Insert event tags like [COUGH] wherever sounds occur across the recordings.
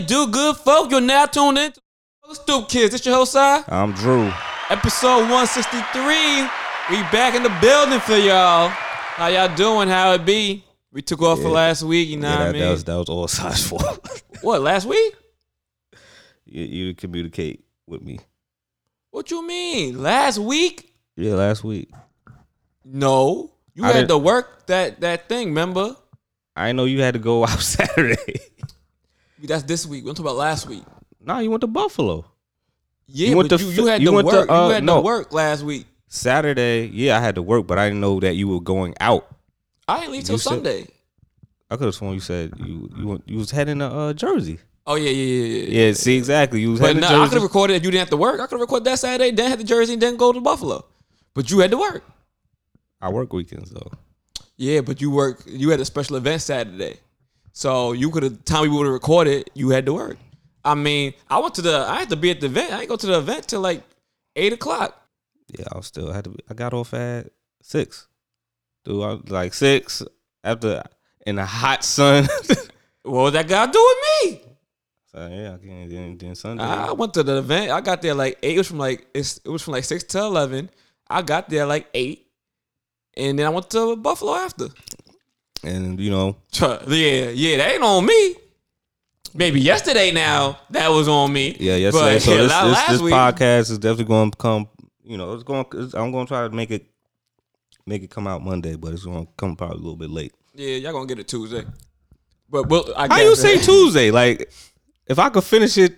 do, good folk. You're now tuned in to Stoop Kids. It's your host, side. I'm Drew. Episode 163. We back in the building for y'all. How y'all doing? How it be? We took off for last week, you know yeah, what I that, mean? that was that was all [LAUGHS] size for. what, last week? you, you communicate with me. What you mean? Last week? Yeah, last week. No. You I had to work that that thing, remember? I know you had to go [LAUGHS] out Saturday. That's this week. We're talking about last week. nah, you went to Buffalo. Yeah, You went but to you, you had you to went to, work. uh, you had no. to work last week. Saturday, yeah, I had to work, but I didn't know that you were going out. I didn't leave till You said- Sunday. I could have sworn you said you you went, you was heading to uh, Jersey. Oh yeah, yeah, yeah, yeah. Yeah, see exactly. You was But heading no, to I could have recorded if you didn't have to work. I could have recorded that Saturday, then had the jersey, and then go to Buffalo. But you had to work. I work weekends though. Yeah, but you work. You had a special event Saturday, so you could have. Time we would have recorded, you had to work. I mean, I went to the. I had to be at the event. I didn't go to the event till like eight o'clock. Yeah, I was still had to. I got off at six. Dude, I was like six after in the hot sun. [LAUGHS] What was that guy do with me? so yeah, I can't. Then, then Sunday. I went to the event. I got there like eight. It was from like it's, it was from like six to eleven. I got there like eight, and then I went to Buffalo after. And you know, Yeah, yeah, that ain't on me. Maybe yesterday now that was on me. yeah, yesterday. But, so this this, last this week. podcast is definitely going to come. You know, it's going. It's, I'm going to try to make it make it come out Monday, but it's going to come probably a little bit late. Yeah, y'all gonna get it Tuesday. But we'll, I How you say Tuesday? Like, if I could finish it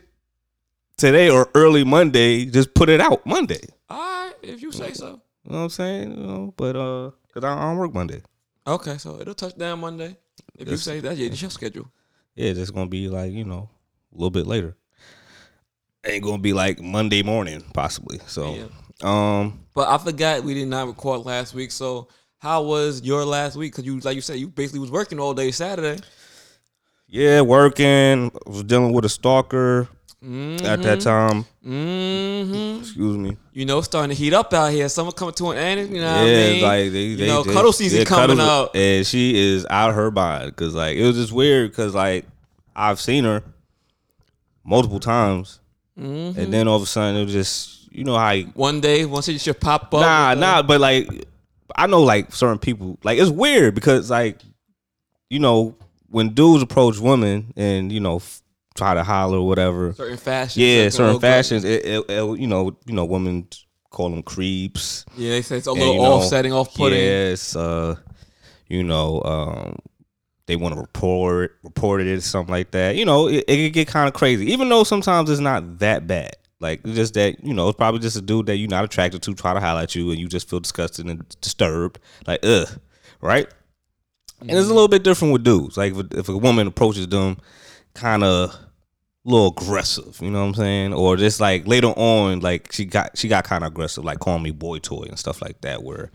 today or early Monday, just put it out Monday. All right, if you say so. You know what I'm saying? You know, but uh, cause I, I don't work Monday. Okay, so it'll touch down Monday. If you say that, yeah, it's your schedule. Yeah, it's just gonna be like you know a little bit later. Ain't gonna be like Monday morning possibly. So, um, But I forgot we did not record last week. So how was your last week? Because you, like you said, you basically was working all day Saturday. yeah, working. I was dealing with a stalker at that time. Mm-hmm. Excuse me. You know, starting to heat up out here. Summer coming to an end. You know what yeah, I mean? like they, you they, know, they- cuddle season yeah, coming cuddles- up. and she is out of her mind because like it was just weird because like I've seen her multiple times, Mm-hmm. and then all of a sudden it was just you know how you, One day, once it should pop up. nah nah, but like I know like certain people like it's weird because like you know when dudes approach women and you know try to holler or whatever, certain fashions. yeah, certain fashions, it, it, it- you know you know women call them creeps. Yeah, they say it's a And, little you know, offsetting, off putting. Yes, uh, you know, um, they want to report report it or something like that. You know, it, it can get kind of crazy, even though sometimes it's not that bad. Like just that you know, it's probably just a dude that you're not attracted to try to holler at you, and you just feel disgusted and disturbed. Like, ugh, right? And it's a little bit different with dudes. Like if, if a woman approaches them, kind of a little aggressive, you know what I'm saying? Or just like later on, like she got she got kind of aggressive, like calling me boy toy and stuff like that. Where,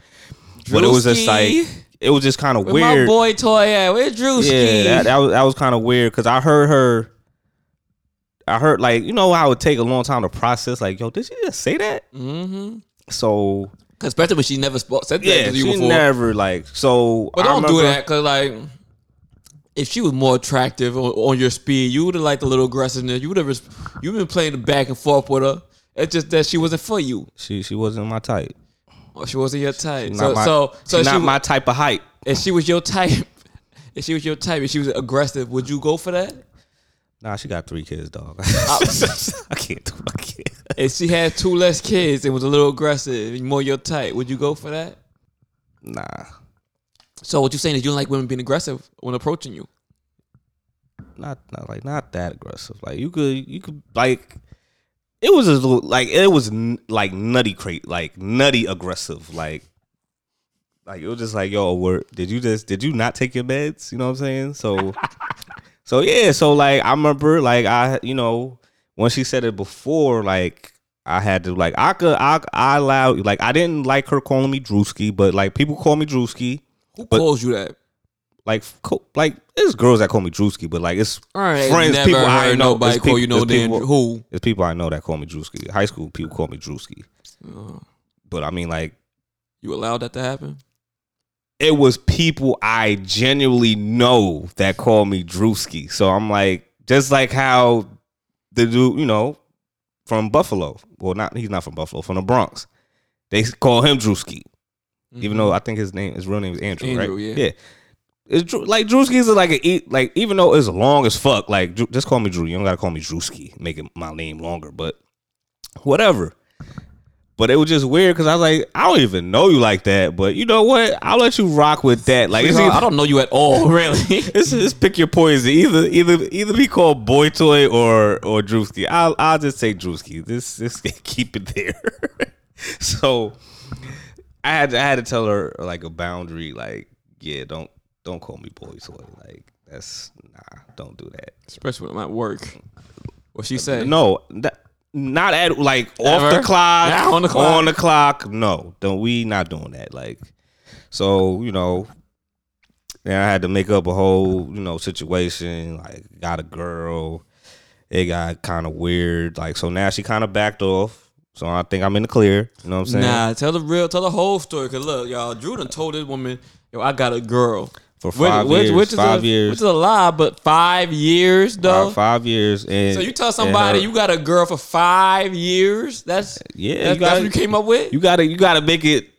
but it was just like it was just kind of weird. my boy toy at? Where Drewski? Yeah, that, that was that was kind of weird because I heard her. I heard like you know how it would take a long time to process. Like, yo, did she just say that? mm-hmm. So especially when she never spoke, said that yeah, to you she before. never like. So but I don't do remember- that, cause like, if she was more attractive on, on your speed, you would have liked a little aggressiveness. You would have. You've been playing the back and forth with her. It's just that she wasn't for you, She she wasn't my type. or she wasn't your type. So, my, so, so not she, my type of height. if she was your type, [LAUGHS] if she was your type, if she was aggressive, would you go for that? Nah, she got three kids, dog. [LAUGHS] Uh, I can't do. my can't. If she had two less kids and was a little aggressive, more your type, would you go for that? Nah, So what you're saying is you don't like women being aggressive when approaching you? not not like not that aggressive. Like you could you could like it was a little like it was n- like nutty crate like nutty aggressive like like it was just like yo were did you just did you not take your meds you know what I'm saying so [LAUGHS] so yeah so like I remember like I you know when she said it before like I had to like I could I I allowed like I didn't like her calling me Drewski but like people call me Drewski Who But- calls you that? like co- like there's girls that call me Drewski but like it's right, friends, people I know. nobody It's call peop- you no it's damn people- who. There's people I know that call me Drewski. High school people call me Drewski. Uh, But I mean, like, you allowed that to happen? it was people I genuinely know that call me Drewski. So I'm like, Just like how the dude, you know, from Buffalo. Well, not he's not from Buffalo, from the Bronx. They call him Drewski. Even though I think his name, his real name is Andrew, Andrew, right? yeah. yeah. It's like Drewski's is like a e- like even though it's long as fuck, like Drew, just call me Drew. You don't gotta call me Drewski. Make it my name longer, but whatever. But it was just weird because I was like, I don't even know you like that. But you know what? I'll let you rock with that. Like, Sweetheart, I don't know you at all, [LAUGHS] really. [LAUGHS] it's just pick your poison. Either either either be called Boy Toy or or Drewski. I'll I'll just say Drewski. This this [LAUGHS] keep it there. so I had I had to tell her like a boundary. Like, yeah, don't don't call me Boy Toy. Like that's nah, don't do that. Especially when I'm at work. What she said? No, that, not at like off Ever? the clock. Not on the clock. On the clock. No, don't we not doing that. Like, so you know, and I had to make up a whole you know situation. Like, got a girl. It got kind of weird. Like, so now she kind of backed off. So I think I'm in the clear. You know what I'm saying? Nah, tell the real, tell the whole story. Cause look, y'all, Drew done told this woman, yo, I got a girl. For five years. which is five a, years. Which is a lie, but five years though. Five, five years. And so you tell somebody her- you got a girl for five years. That's Yeah, That's, you gotta- what you came up with. you gotta you gotta make it.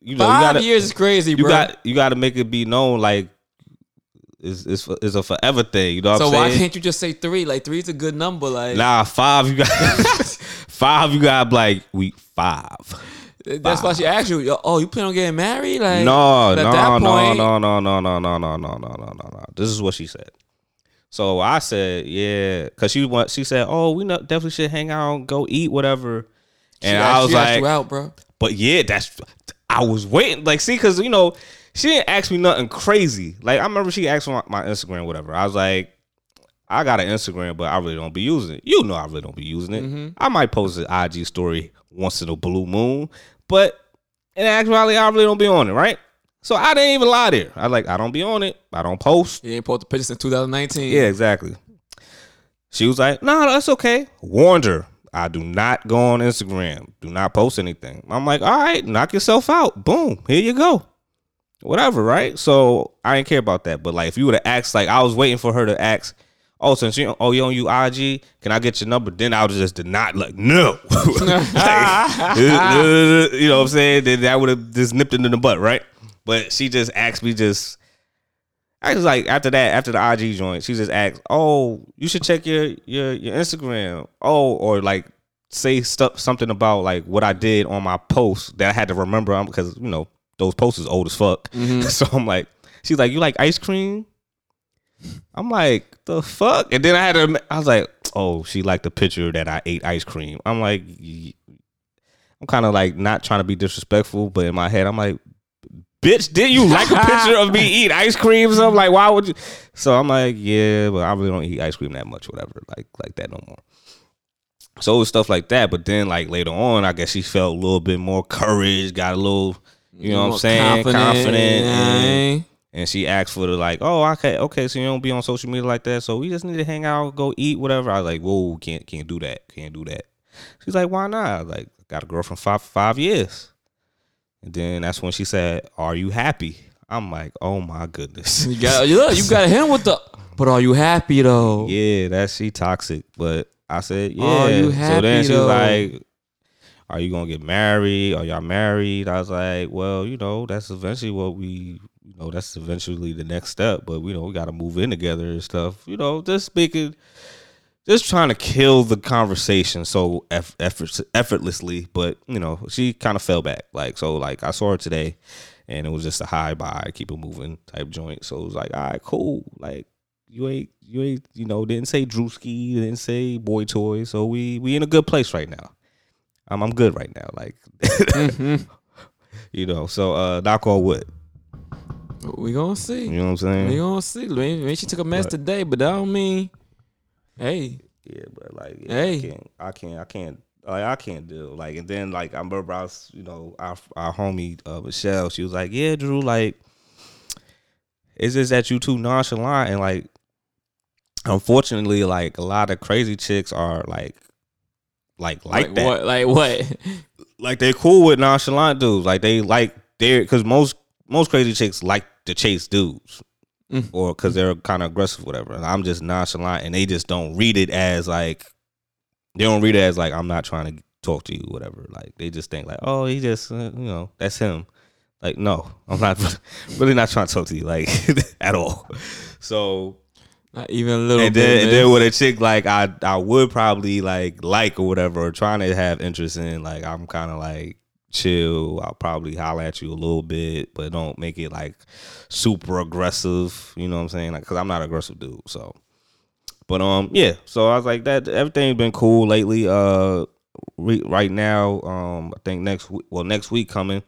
You know, you five gotta, years is crazy, you bro. got you got to make it be known like it's it's, it's a forever thing. You know what so why saying? can't you just say three? Like three is a good number. Like nah, five. You got [LAUGHS] [LAUGHS] five. You got like week five. that's why she asked you. Oh, you plan on getting married? Like No, no, no, no, no, no, no, no, no, no, no, no, no, no. This is what she said. So I said, yeah, because she want. She said, oh, we know, definitely should hang out, go eat, whatever. She And asked- I was she like, out, bro. But yeah, that's I was waiting. Like, see, because you know, she didn't ask me nothing crazy. Like, I remember she asked for my, my Instagram, whatever. I was like, I got an Instagram, but I really don't be using it. You know, I really don't be using it. Mm-hmm. I might post an IG story once in a blue moon, but in actuality, I really don't be on it, right? So I didn't even lie there. I like, I don't be on it. I don't post. You ain't posted pictures since 2019. Yeah, exactly. She was like, "No, no, that's okay." Warned her, "I do not go on Instagram. Do not post anything." I'm like, "All right, knock yourself out. Boom, here you go." Whatever, right? So I didn't care about that. But like, if you would have asked, like, I was waiting for her to ask, "Oh, since you, oh, you on you IG, can I get your number?" Then I would just did not like, no, [LAUGHS] Like, [LAUGHS] you know what I'm saying? Then that would have just nipped it in the butt, right? But she just asked me just I was like after that, after the IG joint, she just asked, "Oh, you should check your your your Instagram." Oh, or like say stuff something about like what I did on my post that I had to remember because you know those posts is old as fuck. Mm-hmm. [LAUGHS] so I'm like, she's like, "You like ice cream?" I'm like, "The fuck?" And then I had to, I was like, "Oh, she liked the picture that I ate ice cream." I'm like, I'm kind of like not trying to be disrespectful, but in my head, I'm like, bitch, did you like a picture of me [LAUGHS] eat ice cream? So I'm like, why would you? So I'm like, yeah, but I really don't eat ice cream that much, whatever, like like that no more. So it was stuff like that. But then like later on, I guess she felt a little bit more courage, got a little, you know what I'm saying, confident. and, eh? And she asked for the like, oh, okay, okay, so you don't be on social media like that. So we just need to hang out, go eat, whatever. I was like, whoa, can't can't do that, can't do that. She's like, why not? I was like, got a girlfriend five five years. And then that's when she said, "Are you happy?" I'm like, "Oh my goodness." You got you look, you got him with the. But are you happy though? yeah, that's she toxic. But I said, "Yeah." Are you so then she's though? like, "Are you gonna get married? Are y'all married?" I was like, "Well, you know, that's eventually what we, you know, that's eventually the next step. But you know, we got to move in together and stuff. You know, just speaking." Just trying to kill the conversation so effort- effortlessly, but you know she kind of fell back. Like so, like I saw her today, and it was just a high bye, keep it moving type joint. So it was like, all right, cool. Like you ain't you ain't you know didn't say Drewski, didn't say Boy Toy. So we we in a good place right now. I'm I'm good right now. Like [LAUGHS] you know, so uh knock on wood. We gonna see. You know what I'm saying? We gonna see. Maybe she took a mess But- today, but that don't mean. Hey, Yeah, but like, yeah, Hey. I can't, I can't, I can't, like, I can't do. Like, and then like, I remember I was, you know, our our homie uh, Michelle. She was like, "Yeah, Drew, like, it's just that you too nonchalant and like, unfortunately, like a lot of crazy chicks are like, like like, that, what? Like what? [LAUGHS] like they cool with nonchalant dudes. Like they like they're because most most crazy chicks like to chase dudes. or because they're kind of aggressive, whatever. And I'm just nonchalant, and they just don't read it as like they don't read it as like I'm not trying to talk to you, whatever. Like they just think like, oh, he just uh, you know that's him. Like no, I'm not [LAUGHS] really not trying to talk to you like [LAUGHS] at all. So Not even a little and bit. then and then with a chick like I I would probably like like or whatever or trying to have interest in like I'm kind of like chill. I'll probably holler at you a little bit, but don't make it like super aggressive. You know what I'm saying? Like, cause I'm not aggressive dude. So, but um, yeah. So I was like that. Everything's been cool lately. Uh, re- right now, um, I think next week. Well, next week coming.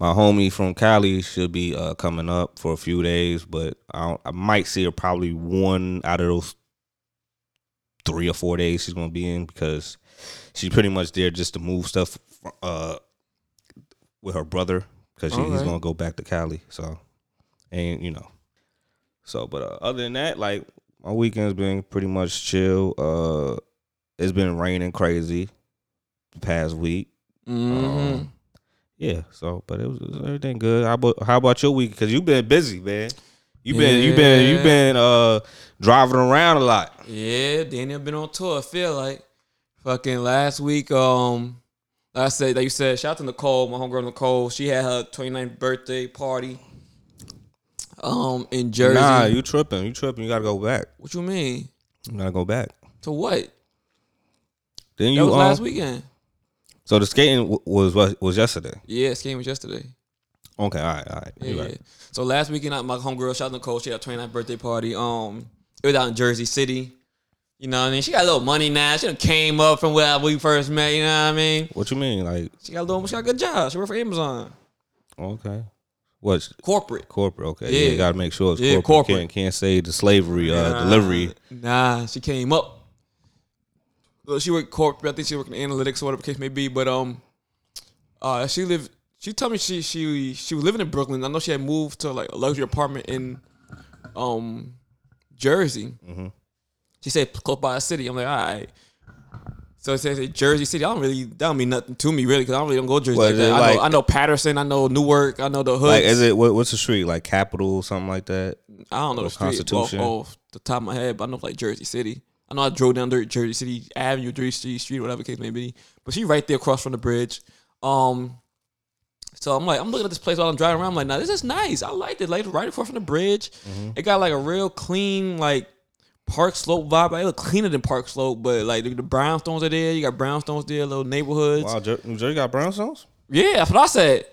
My homie from Cali should be uh, coming up for a few days, but I, I might see her probably one out of those three or four days she's gonna be in because she's pretty much there just to move stuff uh, with her brother because he's gonna go back to Cali. So, and you know, so but uh, other than that, like my weekend's been pretty much chill. Uh, it's been raining crazy the past week. Mhm. Um, yeah. So, but it was, it was everything good. How about how about your week? Because you've been busy, man. You've been you've been you Yeah. been uh driving around a lot. Yeah, Daniel been on tour. I feel like fucking last week. Um, I said, like you said, shout out to Nicole, my homegirl Nicole. She had her 29th birthday party. Um, in Jersey. Nah, you tripping. You tripping. You gotta go back. what you mean? You gotta go back. To what? Then you That was um, last weekend. So the skating w- was was was yesterday. Yeah, skating was yesterday. Okay, all right, all right. Yeah, right. So last weekend, my homegirl, shout out to Nicole, she had her 29th birthday party. Um, it was out in Jersey City. You know what I mean? She got a little money now. She done came up from where we first met. You know what I mean? What you mean? Like She got a little. She got a good job. She worked for Amazon. okay, what's Corporate. corporate? Okay, Yeah. yeah, you gotta make sure it's Yeah, corporate. corporate. Can't, can't say the slavery uh, Nah, delivery. Nah, she came up. Well, she worked corporate. I think she worked in analytics or whatever the case may be. But um, uh, she lived. She told me she she she was living in Brooklyn. I know she had moved to like a luxury apartment in um Jersey. Mm-hmm. She said close by a city. I'm like, all right. So it says Jersey City. I don't really that don't mean nothing to me really because I don't really don't go to Jersey What like that. it I, know, I know Paterson. I know Newark. I know the hood. Like, is it what, what's the street like? Capital, something like that. I don't know Or the street Constitution? off, off the top of my head, but I know like Jersey City. I know I drove down Jer- Jersey City Avenue, Jersey City Street, whatever the case may be. But she right there across from the bridge. Um, so I'm like, I'm looking at this place while I'm driving around. I'm like, nah, this is nice. I liked it. Like right across from the bridge. Mm-hmm. It got like a real clean like Park Slope vibe. Like, it look cleaner than Park Slope, but like the, the brownstones are there. You got brownstones there, little neighborhoods. Wow, Jer- New Jersey got brownstones. Yeah, that's what I said.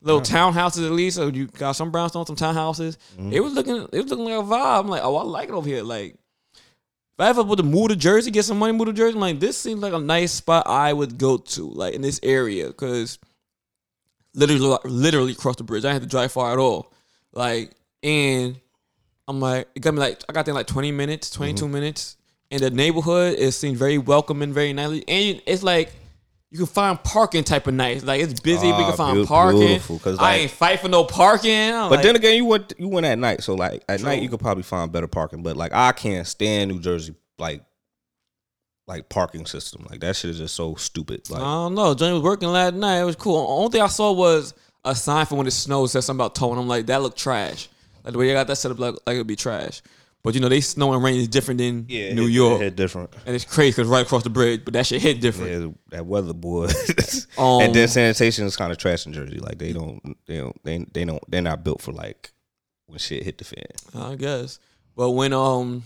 Little townhouses at least. So you got some brownstones, some townhouses. Mm-hmm. It was looking, it was looking like a vibe. I'm like, oh, I like it over here. Like, if I ever would to move to Jersey, get some money, move to Jersey, I'm like, this seems like a nice spot I would go to, like in this area, because literally, literally across the bridge. I have to drive far at all. Like, and I'm like, it got me like, I got there like 20 minutes, 22 minutes. And the neighborhood, it seems very welcoming, very nicely. And it's like, you can find parking type of nice. Like it's busy, but you Ah, can find beau- parking. beautiful, 'cause, I ain't fight for no parking. I'm But like, then again, you went you went at night, so like at night you could probably find better parking. But like I can't stand New Jersey like like parking system. Like that shit is just so stupid. Like I don't know. Johnny was working last night. It was cool. The Only thing I saw was a sign for when it snows said something about towing. I'm like, that looked trash. Like the way they got that set up, like, like it'd be trash. But you know, they snow and rain is different than New it- York, it hit different. and it's crazy because right across the bridge. But that shit hit different. Yeah, that weather boy. [LAUGHS] Um, and then sanitation is kind of trash in Jersey. Like they don't they don't they, they don't they're not built for like when shit hit the fan. I guess. But when um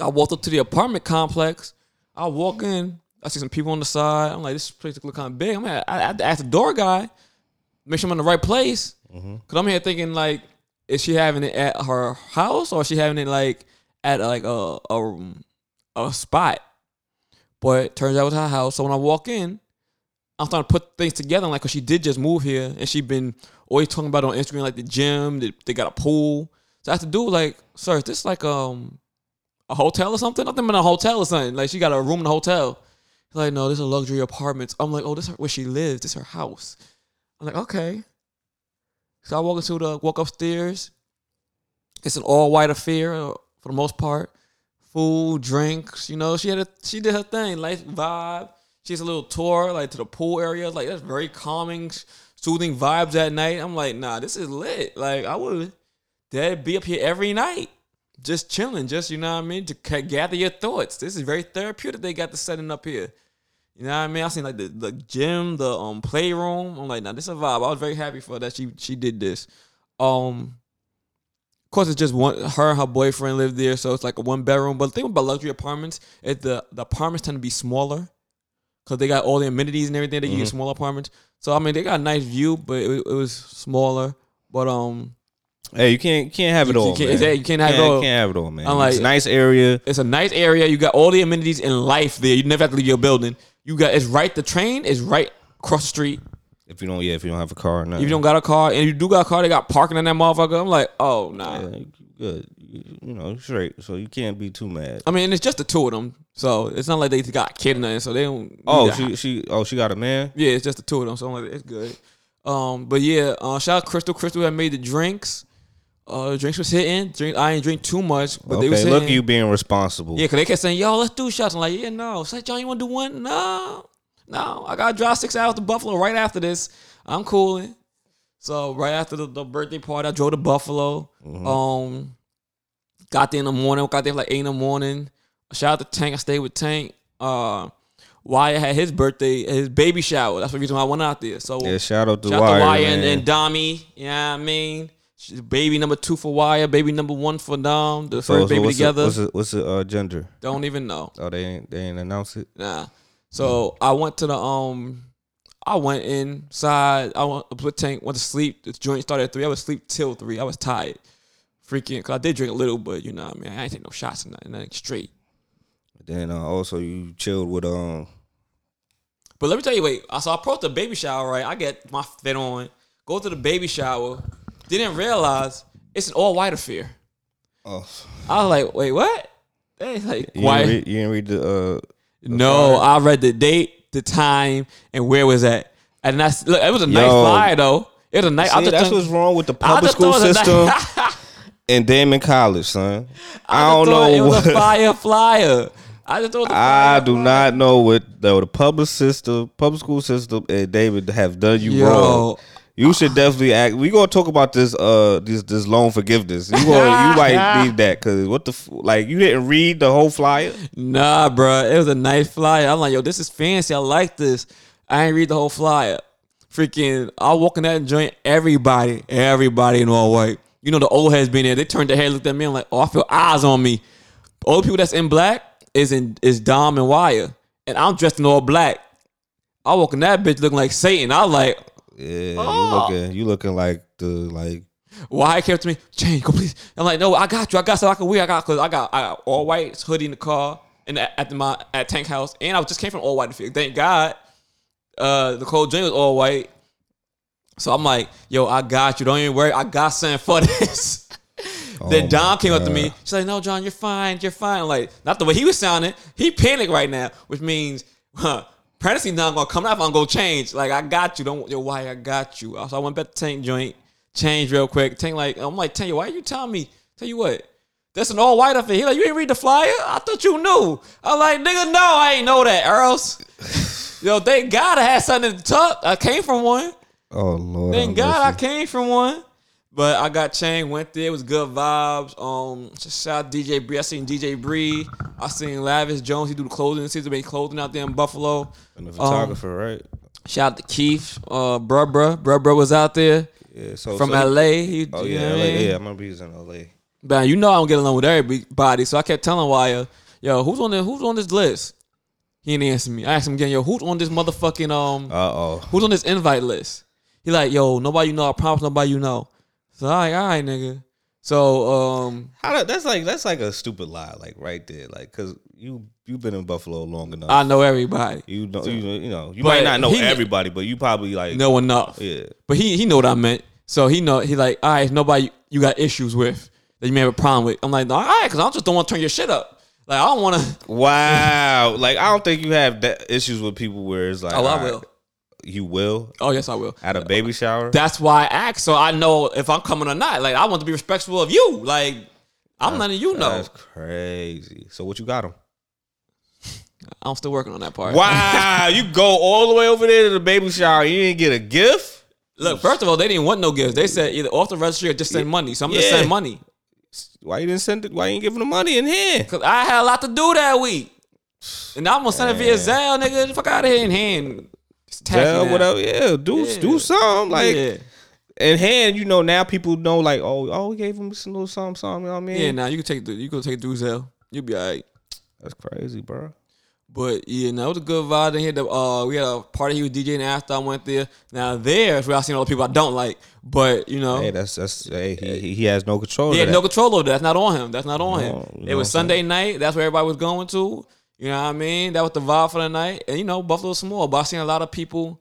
I walked up to the apartment complex, I walk in, I see some people on the side. I'm like, this place look kind of big. I'm like, I, I had to ask the door guy, make sure I'm in the right place. Cause I'm here thinking like, is she having it at her house or is she having it like at like a a, a spot? But it turns out it was her house. So when I walk in, I'm starting to put things together. I'm Like, cause she did just move here, and she been always talking about on Instagram, like the gym. They, they got a pool. So I have to do like, sir, is this like um a hotel or something? Nothing but a hotel or something. Like she got a room in a hotel. He's like, no, this is a luxury apartments. I'm like, oh, this is where she lives. This is her house. I'm like, okay. So I walk into the walk upstairs. It's an all white affair uh, for the most part. Food, drinks, you know. She had a she did her thing, nice vibe. She has a little tour like to the pool area. Like that's very calming, soothing vibes at night. I'm like, nah, this is lit. Like I would they'd be up here every night, just chilling, just you know what I mean, to gather your thoughts. This is very therapeutic. They got the setting up here. You know what I mean? I seen like the, the gym, the um playroom. I'm like, nah, this is a vibe. I was very happy for that she she did this. Um, of course, it's just one. Her and her boyfriend live there, so it's like a one bedroom. But the thing about luxury apartments is the the apartments tend to be smaller because they got all the amenities and everything. They Mm-hmm. use smaller apartments. So I mean, they got a nice view, but it, it was smaller. But um, Hey, you can't can't have it You- you all. can't- man. you can't have it all. Can't have it all, man. I'm like- it's a nice area. it's a nice area. You got all the amenities in life there. You never have to leave your building. You got it's right. The train is right across the street. If you don't, yeah, if you don't have a car, no. If you don't got a car and you do got a car, they got parking in that motherfucker. I'm like, oh nah. yeah, good. You, know, straight. So you can't be too mad. I mean, it's just the two of them, so it's not like they got a kid or nothing. So they don't. Oh, she she oh she got a man. Yeah, it's just the two of them, so I'm like, it's good. Um, but yeah, uh, shout out Crystal. Crystal had made the drinks. Uh, drinks was hitting. Drink, I ain't drink too much, but they was Okay, hitting. look at you being responsible. Yeah, cause they kept saying, "Yo, let's do shots." I'm like, "Yeah, no." Say, John, you want to do one? No, no. I got to drive six hours to Buffalo right after this. I'm cooling. So right after the, the birthday party, I drove to Buffalo. Um, got there in the morning. Got there like eight in the morning. Shout out to Tank. I stayed with Tank. Uh, Wyatt had his birthday, his baby shower. That's the reason why I went out there. So Yeah, shout out to Shout out Wire, to man. and, and Dami. You know what I mean? Baby number two for Wire, baby number one for Dom. The so, first so baby what's together. The, what's the, what's the uh, gender? Don't even know. Oh, they ain't they ain't announced it. Nah. So I went to the um I went inside. I went put tank, went to sleep. The joint started at three. I was sleep till three. I was tired. Freaking cause I did drink a little, but you know what I mean I ain't take no shots or nothing, nothing straight. Then uh, also you chilled with um. But let me tell you, wait. So I approached the baby shower, right? I get my fit on, go to the baby shower, didn't realize it's an all white affair. Oh, I was like, wait, what? They like you why? didn't read, you didn't read the uh. No, I read the date, the time, and where was that. And that's look, it was a nice Yo. flyer though. It was a nice. I See, just that's thought- what's wrong with the [LAUGHS] I public school thought it was a system nice- [LAUGHS] in Damon College, son. I, I don't know It was a what. fire flyer. I just thought the I flyer do flyer. not know what the, the public system, public school system, and David have done you Yo. wrong. You should definitely act. We gonna talk about this uh this this loan forgiveness. You gonna you [LAUGHS] might need that because what the f- like you didn't read the whole flyer. Nah, bro. It was a nice flyer. I'm like, yo, this is fancy. I like this. I ain't read the whole flyer. Freaking, I walk in that joint. Everybody, everybody in all white. You know the old heads been there. They turned their head, looked at me. I'm like, oh, I feel eyes on me. All the people that's in black is in is Dom and Wire, and I'm dressed in all black. I walk in that bitch looking like Satan. I like, Yeah, Oh. you looking you looking like the like Why came up to me, change, go please. I'm like, no, I got you. I got so I can wear. I got cause I got I got all white hoodie in the car and at, my at Tank House, and I just came from all white. field. Thank God, uh, the cold drink was all white. So I'm like, yo, I got you. Don't even worry. I got something for [LAUGHS] this. then Oh Don my came up to me. God. She's like, no, John, you're fine. You're fine. Like, not the way he was sounding. He panicked right now, which means, huh, pregnancy not gonna come out if I'm gonna change. Like, I got you. Don't yo, why I got you. So I went back to Tank joint, changed real quick. Tank like, I'm like, Tank, why are you telling me? Tell you what. That's an all white outfit. He like, you ain't read the flyer? I thought you knew. I'm like, nigga, no, I ain't know that, Earls. [LAUGHS] Yo, thank God I had something in the tuck. I came from one. oh lord. Thank God I came from one. But I got chain, went there, it was good vibes. Um, shout out DJ Bree. I seen DJ Bree. I seen Lavish Jones. He do the clothing. Season made clothing out there in Buffalo. and the photographer, right? Shout out to Keith. Uh, bruh, bruh, bruh, bruh was out there Yeah. So from so, LA. He, Oh yeah, LA, I mean? yeah. I remember he was in LA. But you know I don't get along with everybody, so I kept telling Wire, "Yo, who's on the who's on this list?" He didn't answer me. I asked him again, "Yo, who's on this motherfucking um Uh oh. who's on this invite list?" He like, "Yo, nobody you know. I promise nobody you know." So I like, all right, nigga. So um, How that, that's like that's like a stupid lie, like right there, like because you you've been in Buffalo long enough. I know everybody. you know, you know, you know, you But might not know he- everybody, but you probably like Know enough. Yeah. But he he know what I meant. So he know he like, all right, nobody you got issues with that you may have a problem with. I'm like, all right, because I just don't want to turn your shit up. Like I don't want to. Wow. like I don't think you have that issues with people where it's like, Oh, I all right, will. You will Oh yes, I will. at a baby shower. That's why I asked, so I know if I'm coming or not. Like I want to be respectful of you. Like I'm letting you know. That's crazy. So what you got him? [LAUGHS] I'm still working on that part. Wow, you go all the way over there to the baby shower. You didn't get a gift. Look, first of all, they didn't want no gifts. They said either off the registry or just send money. So I'm Yeah. send money Why you didn't send it? Why you ain't giving the money in here? because I had a lot to do that week. And I'm gonna send it via Zelle, nigga. Fuck out of here in hand. Yeah, whatever. Yeah, do Yeah. do something like yeah. in hand. You know now people know like oh oh we gave him some little something something. You know what I mean? yeah, now you can take the you can take Zelle. You'll be alright. That's crazy, bro. But yeah, no, it was a good vibe. Then here, the uh, we had a party he was DJing after I went there. Now there's where I seen all the people I don't like. But you know, Hey, that's that's hey, he, he has no control. he had no control over that. That's not on him. That's not on No, him. It was Sunday night. That's where everybody was going to. You know what I mean? That was the vibe for the night. And you know, Buffalo's small, but I seen a lot of people.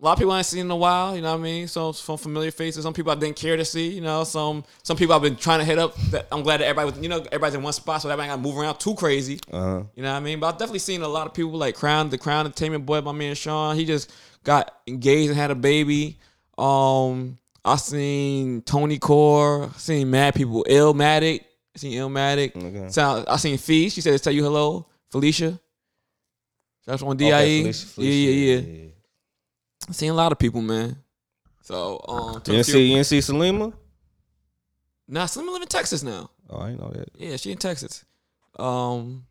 A lot of people I ain't seen in a while. You know what I mean? So some familiar faces. Some people I didn't care to see. You know, some some people I've been trying to hit up. That I'm glad that everybody was. You know, everybody's in one spot, so everybody got to move around too crazy. Uh-huh. You know what I mean? But I've definitely seen a lot of people like Crown, the Crown Entertainment boy, my man Sean. He just got engaged and had a baby. Um, I seen Tony Core. Seen mad people. Illmatic. Seen Illmatic. Okay. Sound, I seen Fee. She said to tell you hello, Felicia. That's on DIE. Okay, Felicia, Felicia, yeah, yeah, yeah. I seen a lot of people, man. So um, took You a didn't see you didn't see Salima? Nah, Slim live in Texas now. Oh, I know that. Yeah, she in Texas. Um,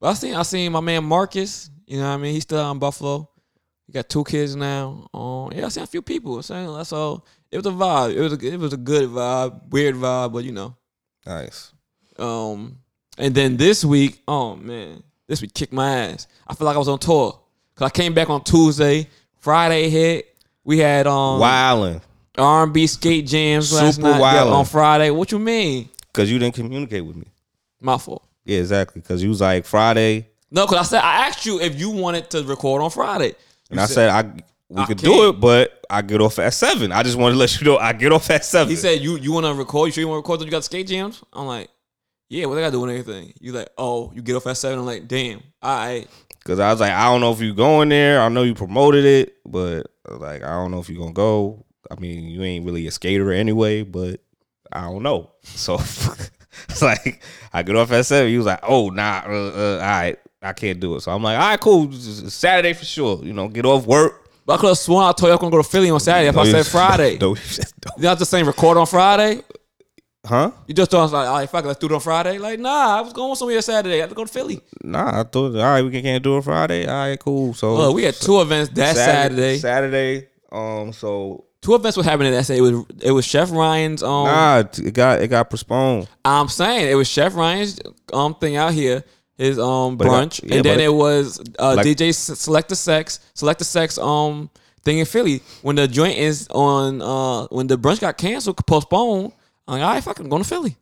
but I seen I seen my man Marcus. You know what I mean? He's still out in Buffalo. He got two kids now. Um, yeah, I seen a few people. So that's all. It was a vibe. It was a, it was a good vibe, weird vibe, but you know. Nice. Um, and then this week, oh man, this would kick my ass. I feel like I was on tour because I came back on Tuesday. Friday hit. We had um Wildin'. R and B skate jams last Super night yeah, wildin'. on Friday. What you mean? Cause you didn't communicate with me. My fault. Yeah, exactly. Cause you was like Friday, No, because I said I asked you if you wanted to record on Friday. and I said I we I could can't. do it, but I get off at seven. I just wanted to let you know I get off at seven. He said you you want to record. You sure you want to record? Then you got skate jams. I'm like, yeah. What I got to do with anything? You like, oh, you get off at seven. I'm like, damn. All right. Cause I was like, I don't know if you going there. I know you promoted it, but like I don't know if you gonna go. I mean, you ain't really a skater anyway, but I don't know. [LAUGHS] So it's [LAUGHS] like I get off at seven. He was like, oh nah, uh, uh, all right, I can't do it. So I'm like, all right, cool. Saturday for sure. You know, get off work. But I could have sworn I told you I was gonna go to Philly on Saturday. If I said [LAUGHS] Friday, No, you no. you're not just saying record on Friday. Huh? You just thought I was like, all right, fuck, it, let's do it on Friday. Like, nah, I was going somewhere Saturday. I had to go to Philly. Nah, I thought, all right, we can't do it Friday. All right, cool. So Oh, we had two events that Saturday. Saturday. Um, so Two events were happening that Saturday. It was it was Chef Ryan's um. nah, it got it got postponed. I'm saying it was Chef Ryan's um thing out here, his um But it got- brunch, yeah, and then but- it was uh, Like- DJ Select the Sex, Select the Sex um thing in Philly. When the joint is on, uh, when the brunch got canceled, postponed, I'm like, all right, fucking, going to Philly.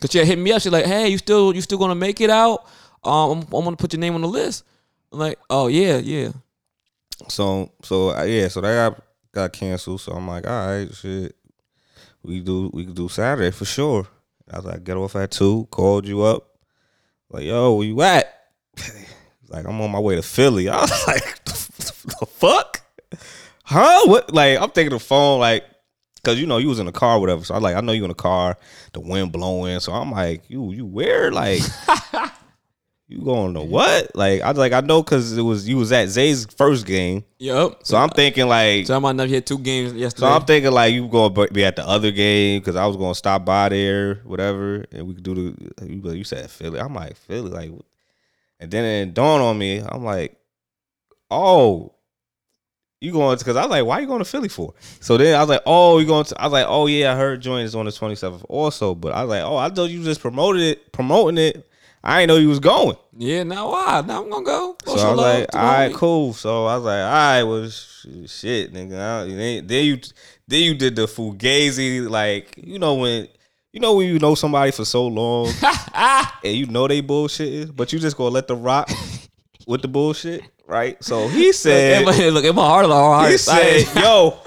Cause she had hit me up. She's like, hey, you still you still gonna make it out? Um, I'm, I'm gonna put your name on the list. I'm like, oh yeah, yeah. So so uh, yeah, so that got got canceled. So I'm like, all right, shit. We do we do Saturday for sure. I was like, get off at two. Called you up. Like, yo, where you at? [LAUGHS] Like, I'm on my way to Philly. [LAUGHS] I was like, [LAUGHS] the fuck? Huh? What? Like, I'm taking the phone, like, cause you know you was in the car, or whatever. So I like, I know you in the car, the wind blowing. So I'm like, you, you where? Like, [LAUGHS] you going to what? Like, I was like, I know, cause it was you was at Zay's first game. Yep. So I'm thinking like, So I might have had two games yesterday. so I'm thinking like you going to be at the other game because I was going to stop by there, whatever, and we could do the. You, you said Philly. I'm like Philly, like, and then it dawned on me. I'm like, oh, you going to? Because I was like, why are you going to Philly for? So then I was like, oh, you going to? I was like, oh yeah, I heard joint is on the 27th also, but I was like, oh, I thought you just promoted it, promoting it. I didn't know you was going. yeah, now why? Now I'm gonna go. So I was like, all right, all the right, homie. cool. So I was like, all right, well, shit, nigga. I, then then you then you did the fugazi, like you know when you know when you know somebody for so long [LAUGHS] and you know they bullshit is, but you just gonna let them rock [LAUGHS] with the bullshit, right? So [LAUGHS] he said, Look, look, in my heart, of heart, he said, yo,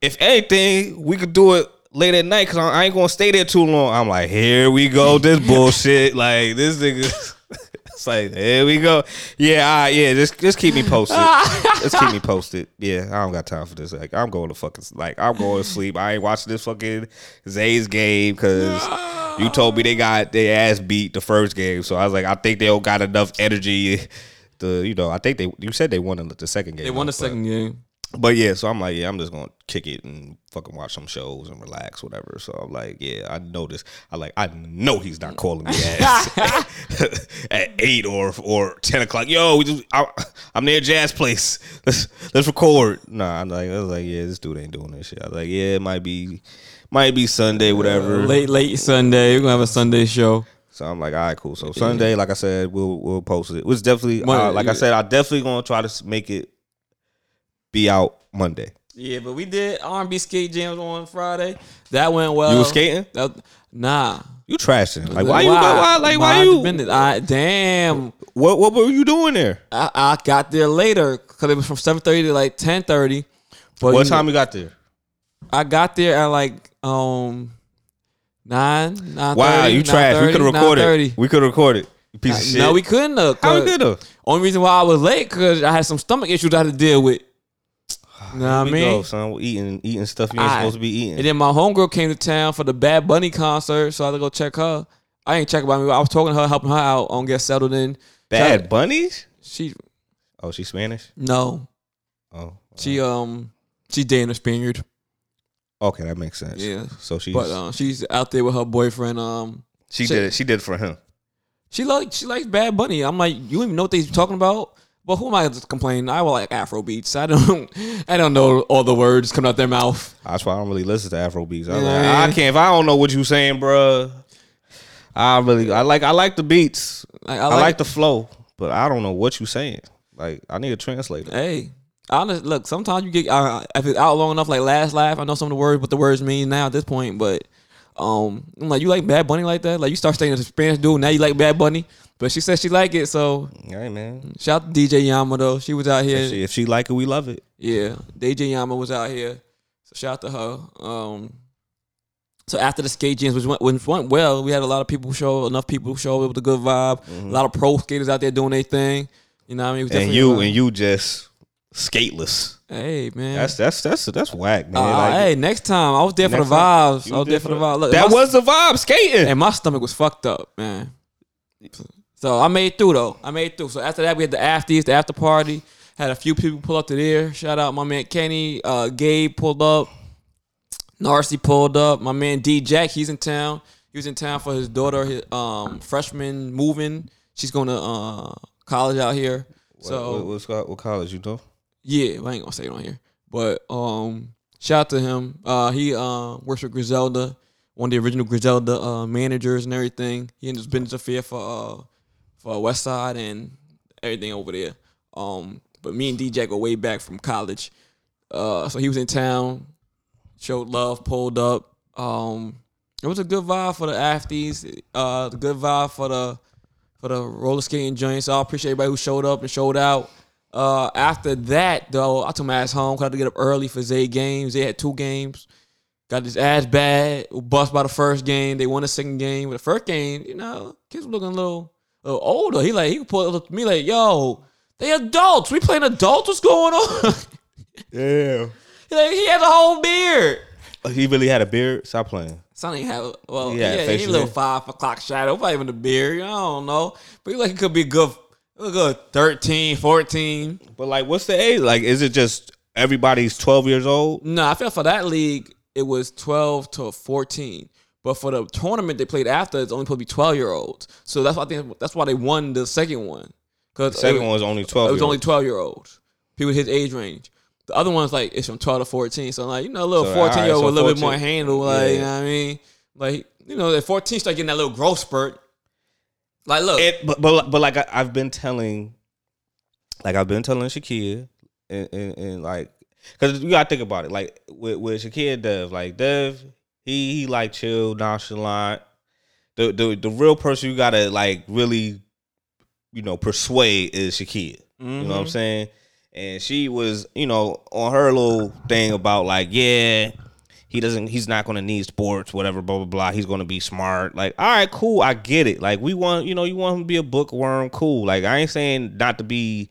if anything, we could do it late at night because I ain't gonna stay there too long. I'm like, here we go, this [LAUGHS] bullshit. like this nigga. [LAUGHS] It's like, here we go. Yeah, all right, yeah, just just keep me posted. just keep me posted. Yeah, I don't got time for this. Like, I'm going to fucking like I'm going to sleep. I ain't watching this fucking Zay's game because you told me they got their ass beat the first game. So I was like, I think they don't got enough energy to, you know, I think they you said they won the the second game. They won the second game. but yeah, so I'm like, yeah, I'm just gonna kick it and fucking watch some shows and relax, whatever. So I'm like, yeah, I know this. I like, I know he's not calling me [LAUGHS] at, [LAUGHS] at eight or or ten o'clock. Yo, we just, I, I'm near Jazz Place. [LAUGHS] Let's let's record. Nah, I'm like, I was like, yeah, this dude ain't doing this shit. I was like, yeah, it might be, might be Sunday, whatever. late late Sunday. We're gonna have a Sunday show. So I'm like, all right, cool. So Sunday, like I said, we'll we'll post it. It was definitely, uh, like I said, I definitely gonna try to make it be out Monday. Yeah, but we did R&B skate jams on Friday. That went well. You was skating? That- nah. You trashing? Like why, you? Why, like why you? I, damn. What what were you doing there? I, I got there later because it was from seven thirty to like ten thirty. But What you time you got there? I got there at like um nine nine. Wow, you trash. We could have recorded. We could have recorded. Piece of shit. No, we couldn't. have, How we could have? Only reason why I was late because I had some stomach issues I had to deal with. You know what I mean? go, son. We're eating eating stuff you ain't Aight. supposed to be eating. And then my homegirl came to town for the Bad Bunny concert, so I had to go check her. I ain't check about me. I was talking to her, helping her out on get settled in. Bad Try- bunnies? She Oh, she's Spanish. no, Oh, she um she's Danish Spaniard, okay, that makes sense. Yeah. So she's but um she's out there with her boyfriend. Um, she she- did it. She did it for him. she like she likes Bad Bunny. I'm like, you don't even know what they talking about. But who am I complaining? I will like Afro beats. I don't [LAUGHS] I don't know all the words coming out their mouth. That's why I don't really listen to Afro beats. I, like, I can't if I don't know what you saying, bruh. I really I like I like the beats. Like, I like, the flow, but I don't know what you saying. Like I need a translator. Hey, honest, look. Sometimes you get uh, if it's out long enough, like last laugh. I know some of the words, what the words mean now at this point. But um, I'm like you like Bad Bunny like that. Like you start saying the Spanish dude, now you like Bad Bunny. But she said she like it, so Hey man, shout out to DJ Yama though. She was out here. if she, if she like it, we love it. Yeah, DJ Yama was out here. So shout out to her. Um, so after the skate jams, which went, which went well, we had a lot of people show, enough people show. It was a good vibe. A lot of pro skaters out there doing their thing. You know what I mean? Mm-hmm. And you and you just skateless. Hey man, That's that's that's that's whack, man. Uh, Like, hey, next time I was there for the vibes. I was there for the vibes. Look, that was the vibe. Skating. and my stomach was fucked up, man. So I made it through though. I made it through. So after that, we had the afties, the after party. Had a few people pull up to there. Shout out my man Kenny. Uh, Gabe pulled up. Narcy pulled up. My man D Jack, he's in town. He was in town for his daughter, his um freshman moving. She's going to uh college out here. So what, what college you know? Yeah, I ain't gonna say it on here. But um shout out to him. Uh he uh works with Griselda, one of the original Griselda uh managers and everything. He in this business affair for uh for West Side and everything over there. Um but me and DJ go way back from college. Uh so he was in town, showed love, pulled up. Um it was a good vibe for the afties, uh the good vibe for the for the roller skating joint. So I appreciate everybody who showed up and showed out. Uh, after that, though, I took my ass home. 'cause I had to get up early for Zay games. They had two games. Got his ass bad. Bust by the first game. They won the second game. But the first game, you know, kids were looking a little, a little older. He like he pulled up to me like, "Yo, they adults. We playing adults. What's going on?" [LAUGHS] Yeah. he, like, he has a whole beard. He really had a beard. Stop playing. Son ain't have well, He yeah, had he facial a little five o'clock shadow, probably even the beard. I don't know, but he like he could be good, a good 13, 14. But like, what's the age? Like, is it just everybody's twelve years old? No, I feel for that league it was twelve to fourteen, but for the tournament they played after, it's only supposed to be twelve year olds. So that's why I think that's why they won the second one. Because The second one was only twelve. it was only twelve year olds, people his age range. The other one's like it's from twelve to fourteen. So like you know, a little So, fourteen year old with a little bit more handle. Like you know what I mean? Like you know, at fourteen start getting that little growth spurt. Like look, It, but but but like I, I've been telling, like I've been telling Shakia, and, and, and like, cause you gotta think about it. Like with with Shakia Dev, like Dev, he he like chill, nonchalant. The the the real person you gotta like really, you know, persuade is Shakia. You know what I'm Mhm. saying? And she was, you know, on her little thing about like, yeah, he doesn't, he's not gonna need sports, whatever, blah blah blah. He's gonna be smart. Like, all right, cool, I get it. Like, we want, you know, you want him to be a bookworm, cool. Like, I ain't saying not to be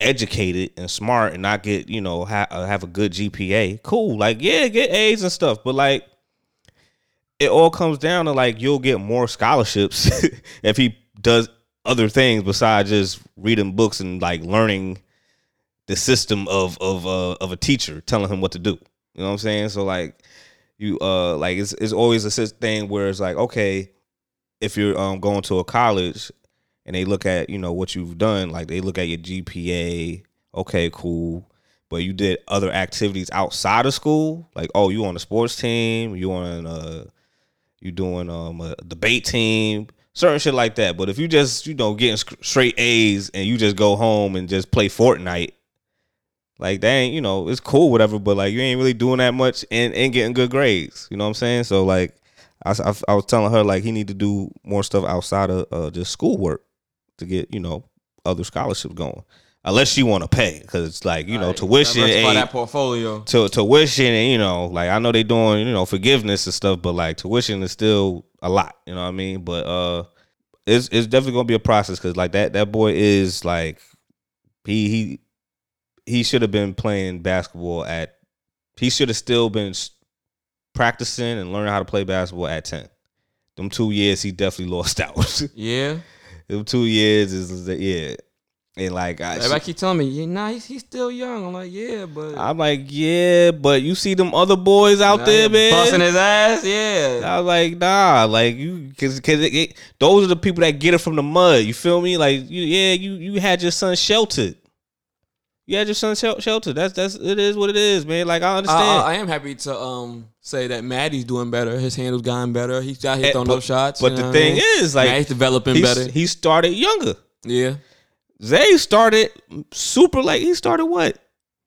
educated and smart and not get, you know, ha- uh, have a good GPA. Cool. Like, yeah, get A's and stuff, but like. It all comes down to like you'll get more scholarships [LAUGHS] if he does other things besides just reading books and like learning the system of of uh, of a teacher telling him what to do. You know what I'm saying? So like you uh like it's it's always a thing where it's like okay, if you're um going to a college and they look at you know what you've done, like they look at your GPA. Okay, cool. But you did other activities outside of school, like oh, you on a sports team, you on uh, you doing um a debate team, certain shit like that. But if you just you know getting straight A's and you just go home and just play Fortnite, like that ain't you know it's cool whatever. But like you ain't really doing that much and and getting good grades. You know what I'm saying? So like I, was- I, I was telling her like he need to do more stuff outside of uh, just schoolwork to get you know other scholarships going. Unless she want to pay, because it's like you know tuition ain't that portfolio. to tuition and you know like I know they doing you know forgiveness and stuff, but like tuition is still a lot. You know what I mean? But uh, it's it's definitely gonna be a process because like that that boy is like he he he should have been playing basketball at he should have still been practicing and learning how to play basketball at ten. Them two years he definitely [LAUGHS] lost out. Yeah. Them two years is is- yeah. And like I, keep telling me, yeah, nah, he's, he's still young. I'm like, yeah, but I'm like, yeah, but you see them other boys out Nah, there, he man. busting his ass. Yeah. I was like, nah, like you, cause, cause it, it- those are the people that get it from the mud. You feel me? Like, you, yeah, you, you had your son sheltered. You had your son shel- sheltered. That's that's it is what it is, man. Like I I, understand. I, I am happy to um say that Maddie's doing better. His handle's gotten better. He's Eh, throwing but- those shots. but you the know thing I mean? is, like, Maddie's developing he's- better. he started younger. yeah. Zay started super late. He started what?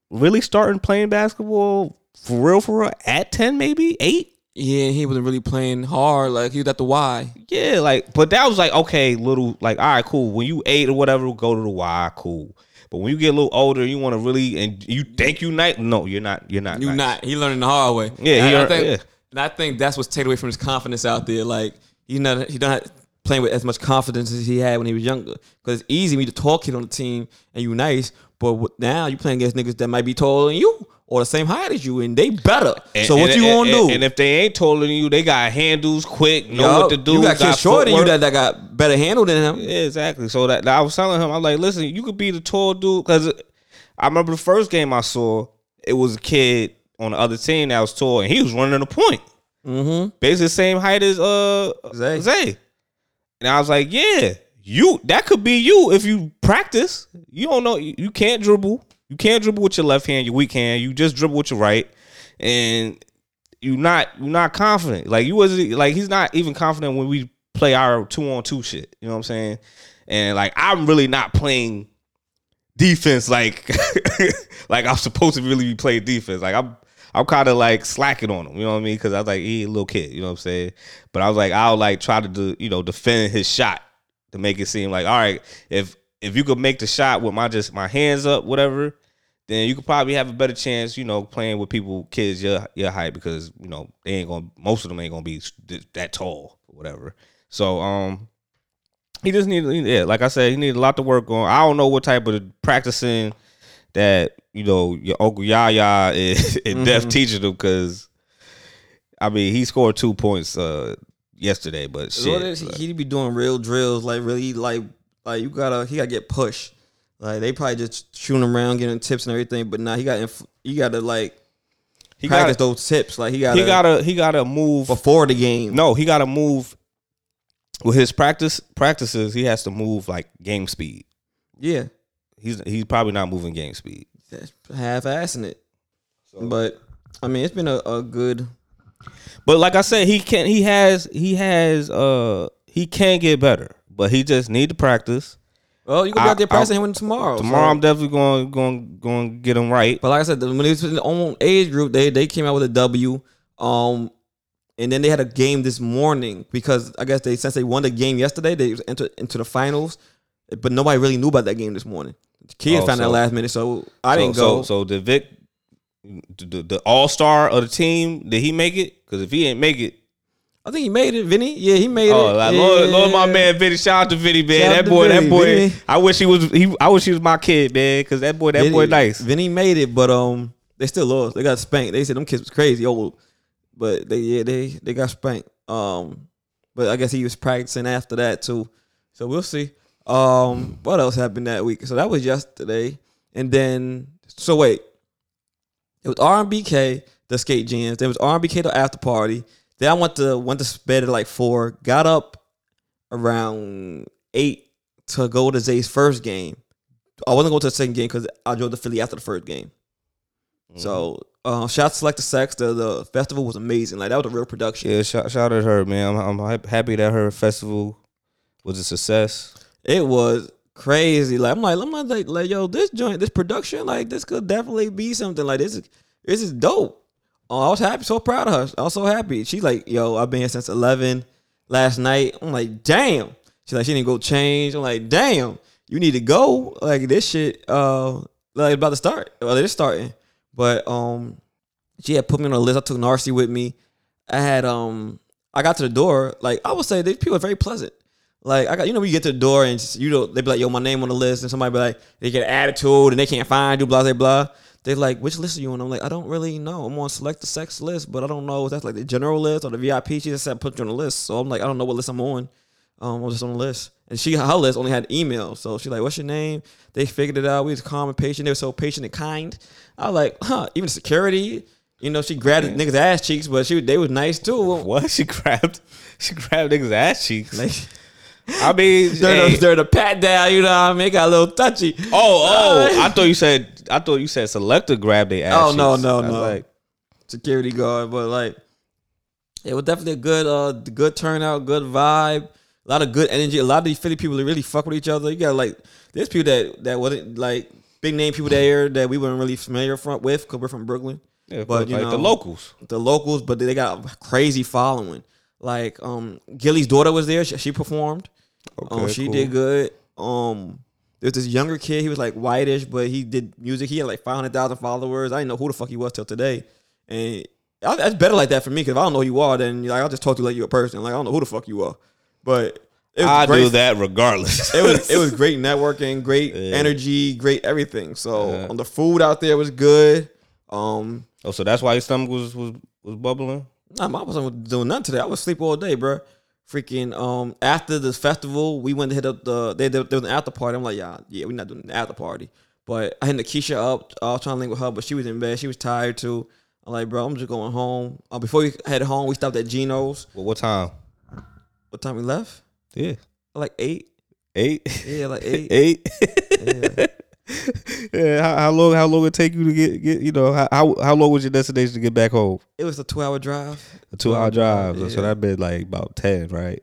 Really starting playing basketball for real, for real at ten, maybe eight. Yeah, he wasn't really playing hard. Like he was at the Y. Yeah, like, but that was like, okay, little, like, all right, cool. When you eight or whatever, go to the Y, cool. But when you get a little older, you want to really, and you think you nice. No, you're not. You're not. You nice. not. He learning the hard way. Yeah, And I, learned- think, yeah. and I think that's what's taken away from his confidence out there. Like he's not. He not playing with as much confidence as he had when he was younger. Because it's easy me to talk kid on the team and you nice, but now you playing against niggas that might be taller than you or the same height as you, and they better. And- so what and- you and- gonna do? And if they ain't taller than you, they got handles, quick, know what to do. You got kids shorter than you that, that got better handle than him. Yeah, exactly. So that, that I was telling him, I'm like, listen, you could be the tall dude because I remember the first game I saw, it was a kid on the other team that was tall, and he was running a point, Mm-hmm. basically the same height as uh Zay. Zay. And I was like, yeah, you that could be you if you practice. You don't know you, you can't dribble. You can't dribble with your left hand, your weak hand. You just dribble with your right, and you're not you're not confident. Like you was like he's not even confident when we play our two on two shit. You know what I'm saying? And like I'm really not playing defense like [LAUGHS] like I'm supposed to really be playing defense. Like I'm I'm kind of like slacking on him, you know what I mean? Because I was like, he a little kid, you know what I'm saying? But I was like, I'll like try to do, you know, defend his shot to make it seem like, all right, if if you could make the shot with my just my hands up, whatever, then you could probably have a better chance, you know, playing with people, kids your your height, because you know they ain't gonna, most of them ain't gonna be that tall, or whatever. So um, he just need, yeah, like I said, he need a lot to work on. I don't know what type of practicing that you know your uncle Yaya is in depth teaching him because I mean he scored two points uh yesterday, but So shit, is he, he be doing real drills, like really, like like you gotta he gotta get pushed. Like they probably just shooting around, getting tips and everything, but now he got inf- he got to like he practice got those tips. Like he got he gotta he gotta move. before the game. No, he gotta move with his practice practices. He has to move like game speed. Yeah, He's he's probably not moving game speed. that's half assing it. But I mean, it's been a, a good. But like I said, he can he has he has uh he can get better, but he just need to practice. Well, you gonna be I- out there practicing him tomorrow. Tomorrow, so- I'm definitely going going going to get him right. But like I said, when it was in the own age group, they they came out with a W. Um, and then they had a game this morning because I guess they since they won the game yesterday, they entered into the finals. But nobody really knew about that game this morning. The kids Oh, found out so- last minute, so I so, didn't go. So, so did Vic, the, the, the all star of the team, did he make it? Because if he didn't make it, I think he made it, Vinny. Yeah, he made oh, it. like, yeah. Lord, Lord, my man Vinny, shout out to Vinny, man. Shout that boy, Vinny, that boy. Vinny. I wish he was. He, I wish he was my kid, man. Because that boy, that Vinny, boy, nice. Vinny made it, but um, they still lost. They got spanked. They said them kids was crazy old, but they yeah they they got spanked. Um, but I guess he was practicing after that too. So we'll see. Um, what else happened that week? So that was yesterday. and then so wait, it was RMBK the skate jams. There was RMBK the after party. Then I went to went to bed at like four. Got up around eight to go to Zay's first game. I wasn't going to the second game because I drove to Philly after the first game. So uh, shout out to Select the Sex. The, the festival was amazing. Like that was a real production. Yeah, shout, shout out her, man. I'm, I'm happy that her festival was a success. It was crazy. Like I'm like I'm like, like yo, this joint, this production, like this could definitely be something. Like this is this is dope. Oh, I was happy, so proud of her. I was so happy. She's like, yo, I've been here since eleven last night. I'm like, damn. She's like, she didn't go change. I'm like, damn, you need to go. Like this shit, uh, like about to start. Well, it is starting. But um, she had put me on a list. I took Narcy with me. I had um, I got to the door. Like I would say, these people are very pleasant. Like I got, you know, when you get to the door and just, you know they be like, "Yo, my name on the list," and somebody be like, they get an attitude and they can't find you, blah blah blah. They're like, "Which list are you on?" I'm like, "I don't really know. I'm on select the sex list, but I don't know if that's like the general list or the VIP." She just said put you on the list, so I'm like, I don't know what list I'm on. Um, I'm just on the list, and she her list only had email, so she's like, "What's your name?" They figured it out. We was calm and patient. They were so patient and kind. I was like, "Huh?" Even security. You know, she grabbed niggas' ass cheeks, but she they was nice too. What? She grabbed she grabbed niggas' ass cheeks. Like, I mean, [LAUGHS] during, hey. the, the pat down, you know what I mean? it Got a little touchy. oh, oh, [LAUGHS] I thought you said I thought you said selector grabbed their ass. Oh, no, no, no. Like, security guard, but like it was definitely a good uh good turnout, good vibe, a lot of good energy. A lot of these Philly people that really fuck with each other. You got like there's people that that wasn't like big name people there that we weren't really familiar from with because we're from Brooklyn. yeah, But, you like the locals. The locals, but they got a crazy following. Like um Gilly's daughter was there. She, she performed. Um, she cool. did good. Um, there's this younger kid. He was like whitish, but he did music. He had like five hundred thousand followers. I didn't know who the fuck he was till today. And I, that's better like that for me because if I don't know who you are, then like I'll just talk to you like you're a person. Like I don't know who the fuck you are, but it was I great. do that regardless. [LAUGHS] It was it was [LAUGHS] great networking, great Yeah. energy, great everything. So Yeah. um, the food out there was good. Um, oh, so that's why your stomach was was was bubbling. Nah, I wasn't doing nothing today. I was sleep all day, bro. Freaking um after the festival, we went to hit up the they there was an after party. I'm like, yeah, yeah, we're not doing the after party. But I hit Nakisha up. I was trying to link with her, but she was in bed. She was tired too. I'm like, bro, I'm just going home. Uh, before we head home, we stopped at Geno's. Well, what time? What time we left? Yeah, Like eight. eight. Yeah, like [LAUGHS] eight. Eight. Yeah. [LAUGHS] yeah. How, how long? How long it take you to get get? You know, how how, how long was your destination to get back home? It was a two hour drive. A two hour drive. Yeah. So that been like about ten, right?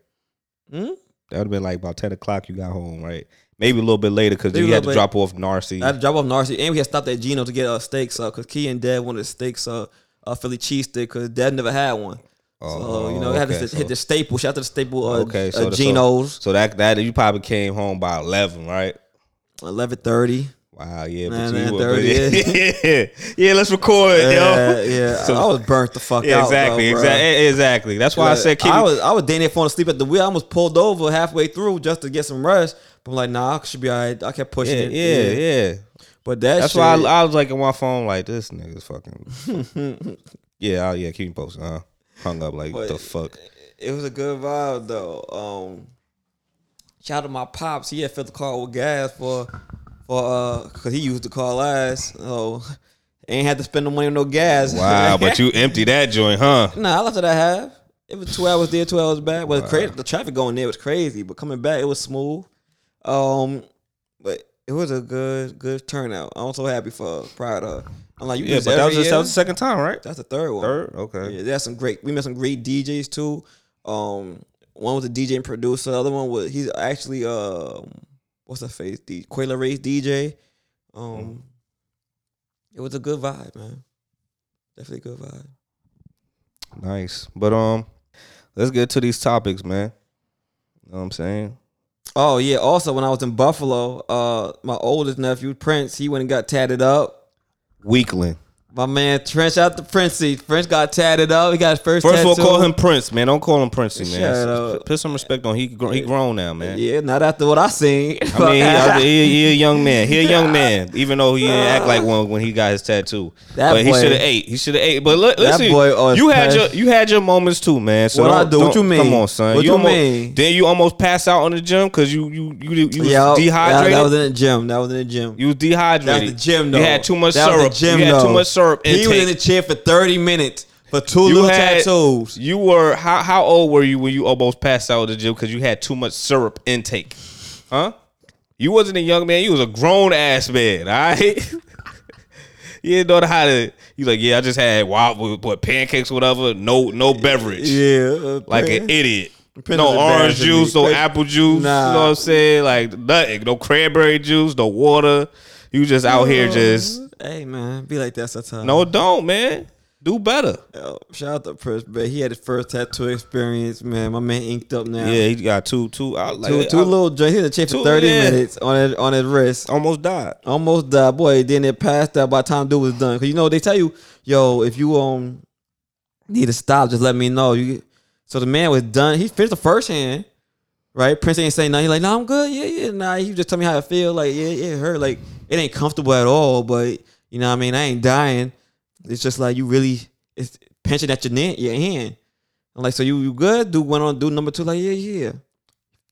Hmm? That would have been like about ten o'clock. You got home, right? Maybe a little bit later because you had to little drop off Narcy. I had to drop off Narcy, and we had stopped at Geno to get uh, steaks because Key and Dad wanted steaks, uh, uh, Philly cheesesteak because Dad never had one. so you know, we had to Oh, okay, hit the staple. Shout out to the staple. Uh, Okay, so uh, the- so- Geno's. So that that you probably came home by eleven, right? Eleven thirty. Wow, yeah, nah, you were, 30, yeah. [LAUGHS] yeah, yeah. Let's record, Yeah, yo. yeah. So- I was burnt the fuck Yeah, out. exactly, exactly, exactly. That's why I said keep. I was I was damn near falling asleep at the wheel. I almost pulled over halfway through just to get some rest. But I'm like, nah, I should be alright. I kept pushing yeah, it. yeah, yeah. But that That's shit, why I, I was like on my phone, like this nigga's fucking. [LAUGHS] yeah, oh, yeah. Keep me posted. Uh, hung up like But- the fuck. it was a good vibe though. Um, shout out to my pops. He had filled the car with gas for for uh because he used the car last. So [LAUGHS] ain't had to spend no money on no gas. Wow, but [LAUGHS] you empty that joint, huh? Nah, I left it at half. It was two hours there, two hours back. Well, cra- the traffic going there was crazy, but coming back it was smooth. Um, but it was a good good turnout. I'm so happy for proud of. I'm like, you Yeah, but that was, just, that was the second time, right? That's the third one. Third, okay. Yeah, there's some great. We met some great DJs too. Um, one was a DJ and producer. The other one was he's actually um, what's that face? The Quayla Race DJ. Um, it was a good vibe, man. Definitely a good vibe. Nice, but um, let's get to these topics, man. You know what I'm saying? Oh yeah. Also, when I was in Buffalo, uh, my oldest nephew Prince, he went and got tatted up. Weakling. My man Trench out the Princey. French got tatted up. He got his first. First of all, call him Prince, man. Don't call him Princey, man. Put some respect on. He gr- he grown now, man. Yeah, not after what I seen. I [LAUGHS] mean, he, he, he a young man. He a young man, even though he didn't act like one when he got his tattoo. That but he should have ate. He should have ate. But That listen, boy you had your you had your moments too, man. So What I don't- What you mean? Come on, son. What you almost, mean? Then you almost passed out on the gym because you you you you was Yo, dehydrated. That, was in the gym. That was in the gym. you was dehydrated. That was the gym though. You had too much syrup. The gym, you had though. too much syrup intake. He was in the chair for thirty minutes for two You little had- tattoos. You were how how old were you when you almost passed out at the gym because you had too much syrup intake? Huh? You wasn't a young man. You was a grown ass man. All right. [LAUGHS] you didn't know how to. You like yeah. I just had wild what pancakes, whatever. No no beverage. Yeah, uh, Like man. an idiot. Prince no orange juice, no apple juice. Nah. You know what I'm saying? Like nothing. No cranberry juice, no water. You just out here just Hey man, be like that sometimes. no. Don't man. Do better. Yo, shout out to Prince, but he had his first tattoo experience. Man, my man inked up now. Yeah, he got two two. I like two, two I little joints. He in the chair for thirty yeah. minutes on his on his wrist. almost died. Almost died, boy. Then it passed out by the time dude was done. Cause you know they tell you, yo, if you um need to stop, just let me know. You so the man was done. He finished the first hand, right? Prince ain't saying nothing. He like, no, I'm good. Yeah, yeah. Nah, he just tell me how I feel. Like, yeah, yeah, hurt. Like, it ain't comfortable at all. But you know, what I mean, I ain't dying. It's just like you really, it's pinching at your neck, your hand. I'm like, so you you good? Dude went on do number two. Like, yeah, yeah.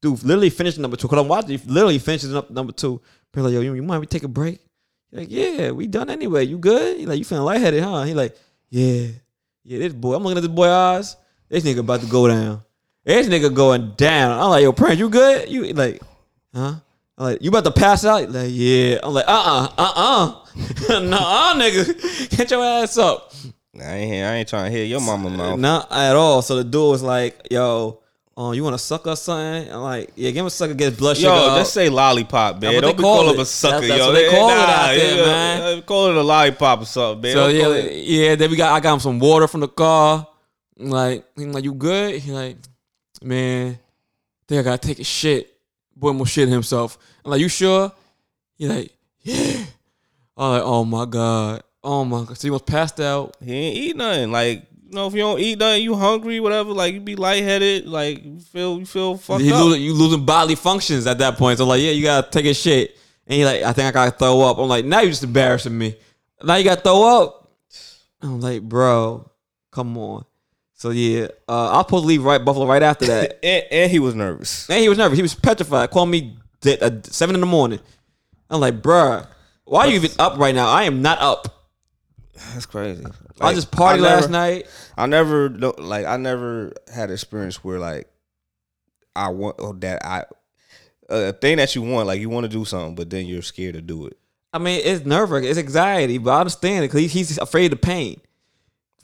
Dude, literally finished number two. Cause I'm watching. Literally finishes up number two. People like, yo, you, you mind we take a break? He like, yeah, we done anyway. You good? Like, you feeling lightheaded, huh? He like, yeah, yeah. This boy, I'm looking at this boy eyes. This nigga about to go down. This nigga going down. I'm like, yo, Prince, you good? You like, huh? I'm like, you about to pass out? Like, yeah. I'm like, uh, uh-uh, uh, uh, no, uh, nigga, [LAUGHS] get your ass up. I ain't I ain't trying to hear your mama mouth. Not at all. So the dude was like, yo, oh, you want to suck or something? I'm like, yeah, give him a sucker, get his blood sugar. Yo, just say lollipop, man. Don't be call calling it. him a sucker, That's- that's yo. what they call it Nah, out there, yeah, man. Call it a lollipop or something, man. So yeah, it- yeah. Then we got I got him some water from the car. I'm like he like you good? He like, man, think I gotta take a shit. Boy almost shit himself. I'm like, you sure? He like, yeah. I'm like, oh my god, oh my god. So he was passed out. he ain't eat nothing. Like, you know, if you don't eat nothing, you hungry, whatever. Like, you be lightheaded. Like, you feel, you feel fucked He up. losing, you losing bodily functions at that point. So I'm like, yeah, you gotta take a shit. And he like, I think I gotta throw up. I'm like, now you just embarrassing me. Now you gotta throw up. I'm like, bro, come on. So yeah, uh, I was supposed to leave right Buffalo right after that. [LAUGHS] and, and he was nervous. And he was nervous. He was petrified. Called me at uh, seven in the morning. I'm like, bruh, why are you even up right now? I am not up. That's crazy. I just partied I last night. I never like I never had experience where like I want or that I a thing that you want like you want to do something but then you're scared to do it. I mean, it's nerve wracking. It's anxiety, but I understand it because he's afraid of pain.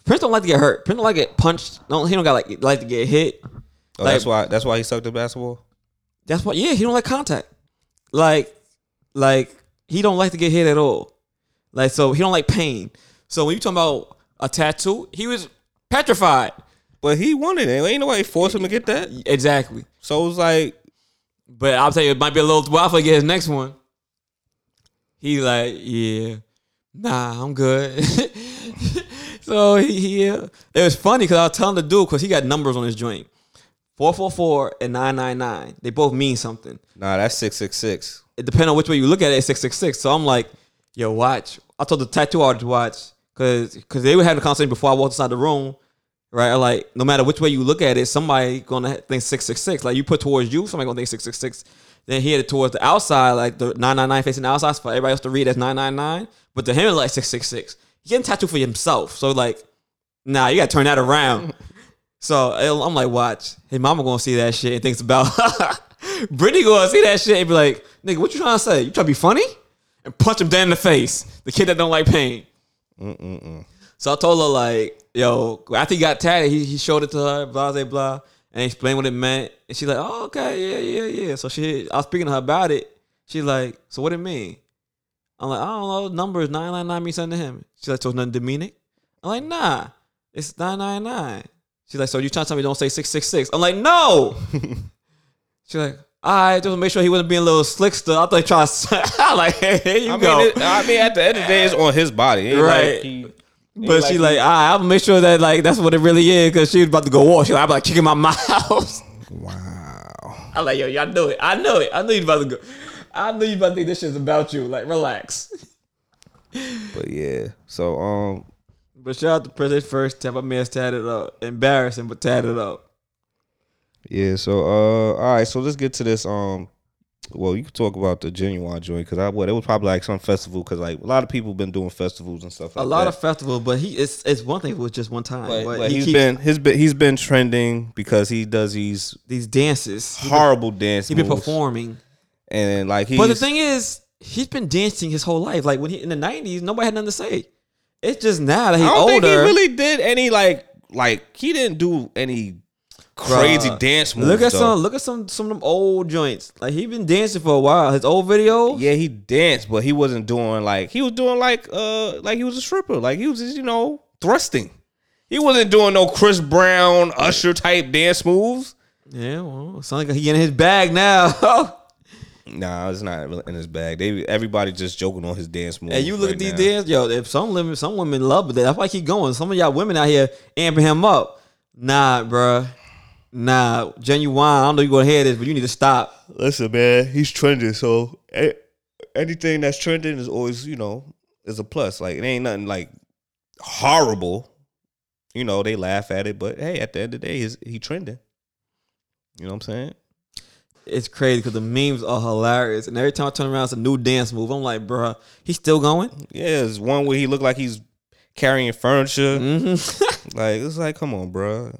Prince don't like to get hurt. Prince don't like to get punched. Don't he don't got like like to get hit. Oh, Like- that's why that's why he sucked at basketball. That's why. Yeah, he don't like contact. Like, like he don't like to get hit at all. Like so, he don't like pain. So when you talking about a tattoo, he was petrified. But he wanted it. Ain't nobody forced him to get that. Exactly. So it was like But I'll tell you, it might be a little while for get his next one. He like, yeah, nah, I'm good. [LAUGHS] so he, he uh, it was funny because I was telling the dude because he got numbers on his joint, four four four and nine nine nine. They both mean something. nah, that's six six six. It depends on which way you look at it. It's six six six. So I'm like, yo, watch. I told the tattoo artist watch because because they were having a conversation before I walked inside the room. Right, like no matter which way you look at it, somebody gonna think six six six. Like you put towards you, somebody gonna think six six six. Then he had it towards the outside, like the nine nine nine facing the outside for everybody else to read as nine nine nine. But to him, it's like six six six. He getting tattooed for himself, so like, nah, you gotta turn that around. [LAUGHS] so I'm like, watch, his mama gonna see that shit and thinks about. [LAUGHS] Brittany gonna see that shit and be like, nigga, what you trying to say? You trying to be funny? And punch him down in the face. The kid that don't like pain. So I told her like, yo, after he got tatted, he, he showed it to her, blah blah blah, and explained what it meant. And she's like, oh okay, yeah yeah yeah. So she, I was speaking to her about it. She's like, so what it mean? I'm like, I don't know. Numbers nine nine nine means something to him. She's like, so it's nothing demonic. I'm like, nah, it's nine nine nine. She's like, so you trying to tell me don't say six six six? I'm like, no. [LAUGHS] She's like, all right, just make sure he wasn't being a little slickster. I thought he trying to. [LAUGHS] I'm like, hey, here you I go. mean, it, I mean, at the end of the day, it's on his body. Ain't Right. Like he, But she like, I, I'll make sure that like that's what it really is because she was about to go off. She like, I'm like kicking my [LAUGHS] mouth. wow. I'm like, yo, y'all knew it. I know it. I know you about to go. I knew you about to think this shit's about you. Like, relax. But yeah, so um, But shout out to President First. Tap my man's tatted up. Embarrassing, but tatted up. yeah, so uh, all right, so let's get to this um. Well, you can talk about the Ginuwine joint because I what it was probably like some festival because like a lot of people been doing festivals and stuff. A lot that. of festivals, but he it's it's one thing it was just one time. But, but but he he's keeps been he's been he's been trending because he does these these dances. He been, horrible dance he been performing. And like he's But the thing is, he's been dancing his whole life. Like when he in the nineties, nobody had nothing to say. It's just now that he's I don't older. think he really did any like like he didn't do any crazy Bruh, dance moves. Look at though. some look at some some of them old joints. Like he been dancing for a while. His old video. Yeah, he danced, but he wasn't doing like he was doing like uh like he was a stripper. Like he was just, you know, thrusting. He wasn't doing no Chris Brown, Usher type dance moves. Yeah, well, sounds like he in his bag now. [LAUGHS] Nah, it's not really in his bag. They everybody just joking on his dance moves. and you look right at these now. dance, yo. If some women, some women love it. That's why I keep going. Some of y'all women out here amping him up. Nah, bruh. Nah, Ginuwine. I don't know you gonna hear this, but you need to stop. Listen, man, he's trending. So anything that's trending is always, you know, is a plus. Like it ain't nothing like horrible. You know, they laugh at it, but hey, at the end of the day, he's he trending. You know what I'm saying? It's crazy because the memes are hilarious, and every time I turn around, it's a new dance move. I'm like, bruh, he's still going. Yeah, it's one where he looked like he's carrying furniture. Mm-hmm. [LAUGHS] Like it's like, come on, bro.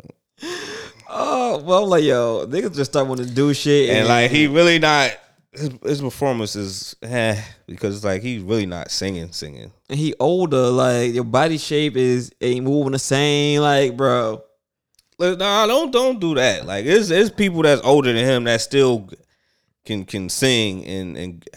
oh, well, I'm like, yo, niggas just start wanting to do shit, And like he really not his, his performance is eh, because like he's really not singing, singing. and he older. Like your body shape is ain't moving the same. Like, bro, nah, don't don't do that. Like it's it's people that's older than him that still can can sing and and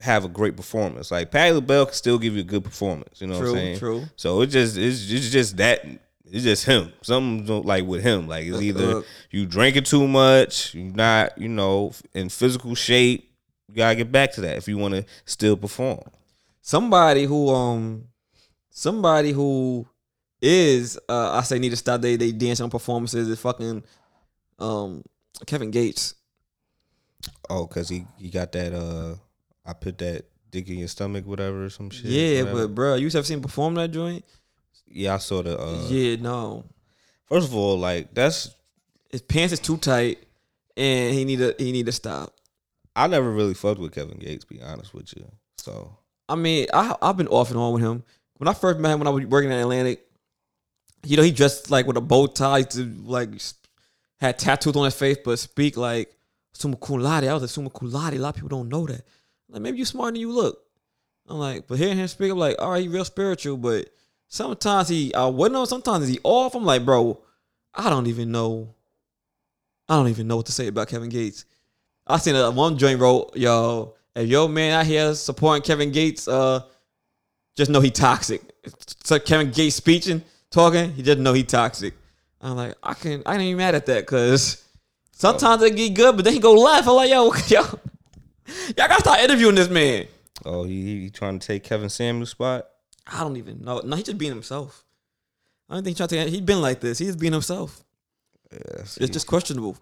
have a great performance. Like Patti LaBelle can still give you a good performance. You know what True, I'm saying? true. So it just it's, it's just that it's just him. Something don't- like with him. Like it's either you drinking too much, you not you know in physical shape. You gotta get back to that if you want to still perform. somebody who um somebody who is uh I say need to stop they they dancing on performances is fucking um Kevin Gates. Oh, cause he he got that. uh I put that dick in your stomach, whatever, or some shit. yeah, whatever. but bro, you have seen perform that joint? yeah, I saw the. uh yeah, no. First of all, like that's His pants is too tight and he need to he need to stop. I never really fucked with Kevin Gates. Be honest with you. So I mean, I I've been off and on with him. When I first met him when I was working at Atlantic, you know, he dressed like with a bow tie, to like had tattoos on his face, but speak like summa cum laude. I was like summa cum laude. A lot of people don't know that. Like maybe you're smarter than you look. I'm like, but hearing him speak, I'm like, all right, he real spiritual, but sometimes he I wouldn't know. Sometimes he off. I'm like, bro, I don't even know. I don't even know what to say about Kevin Gates. I seen a one joint wrote, yo, if your man out here supporting Kevin Gates, uh, just know he toxic. So Kevin Gates speaking, talking, he just know he toxic. I'm like, I can I ain't even mad at that because sometimes it get good, but then he go left. I'm like, yo, [LAUGHS] yo, y'all gotta start interviewing this man. oh, he, he trying to take Kevin Samuels' spot. I don't even know. No, he just being himself. I don't think he trying to. He's been like this. He's being himself. Yeah. It's just questionable.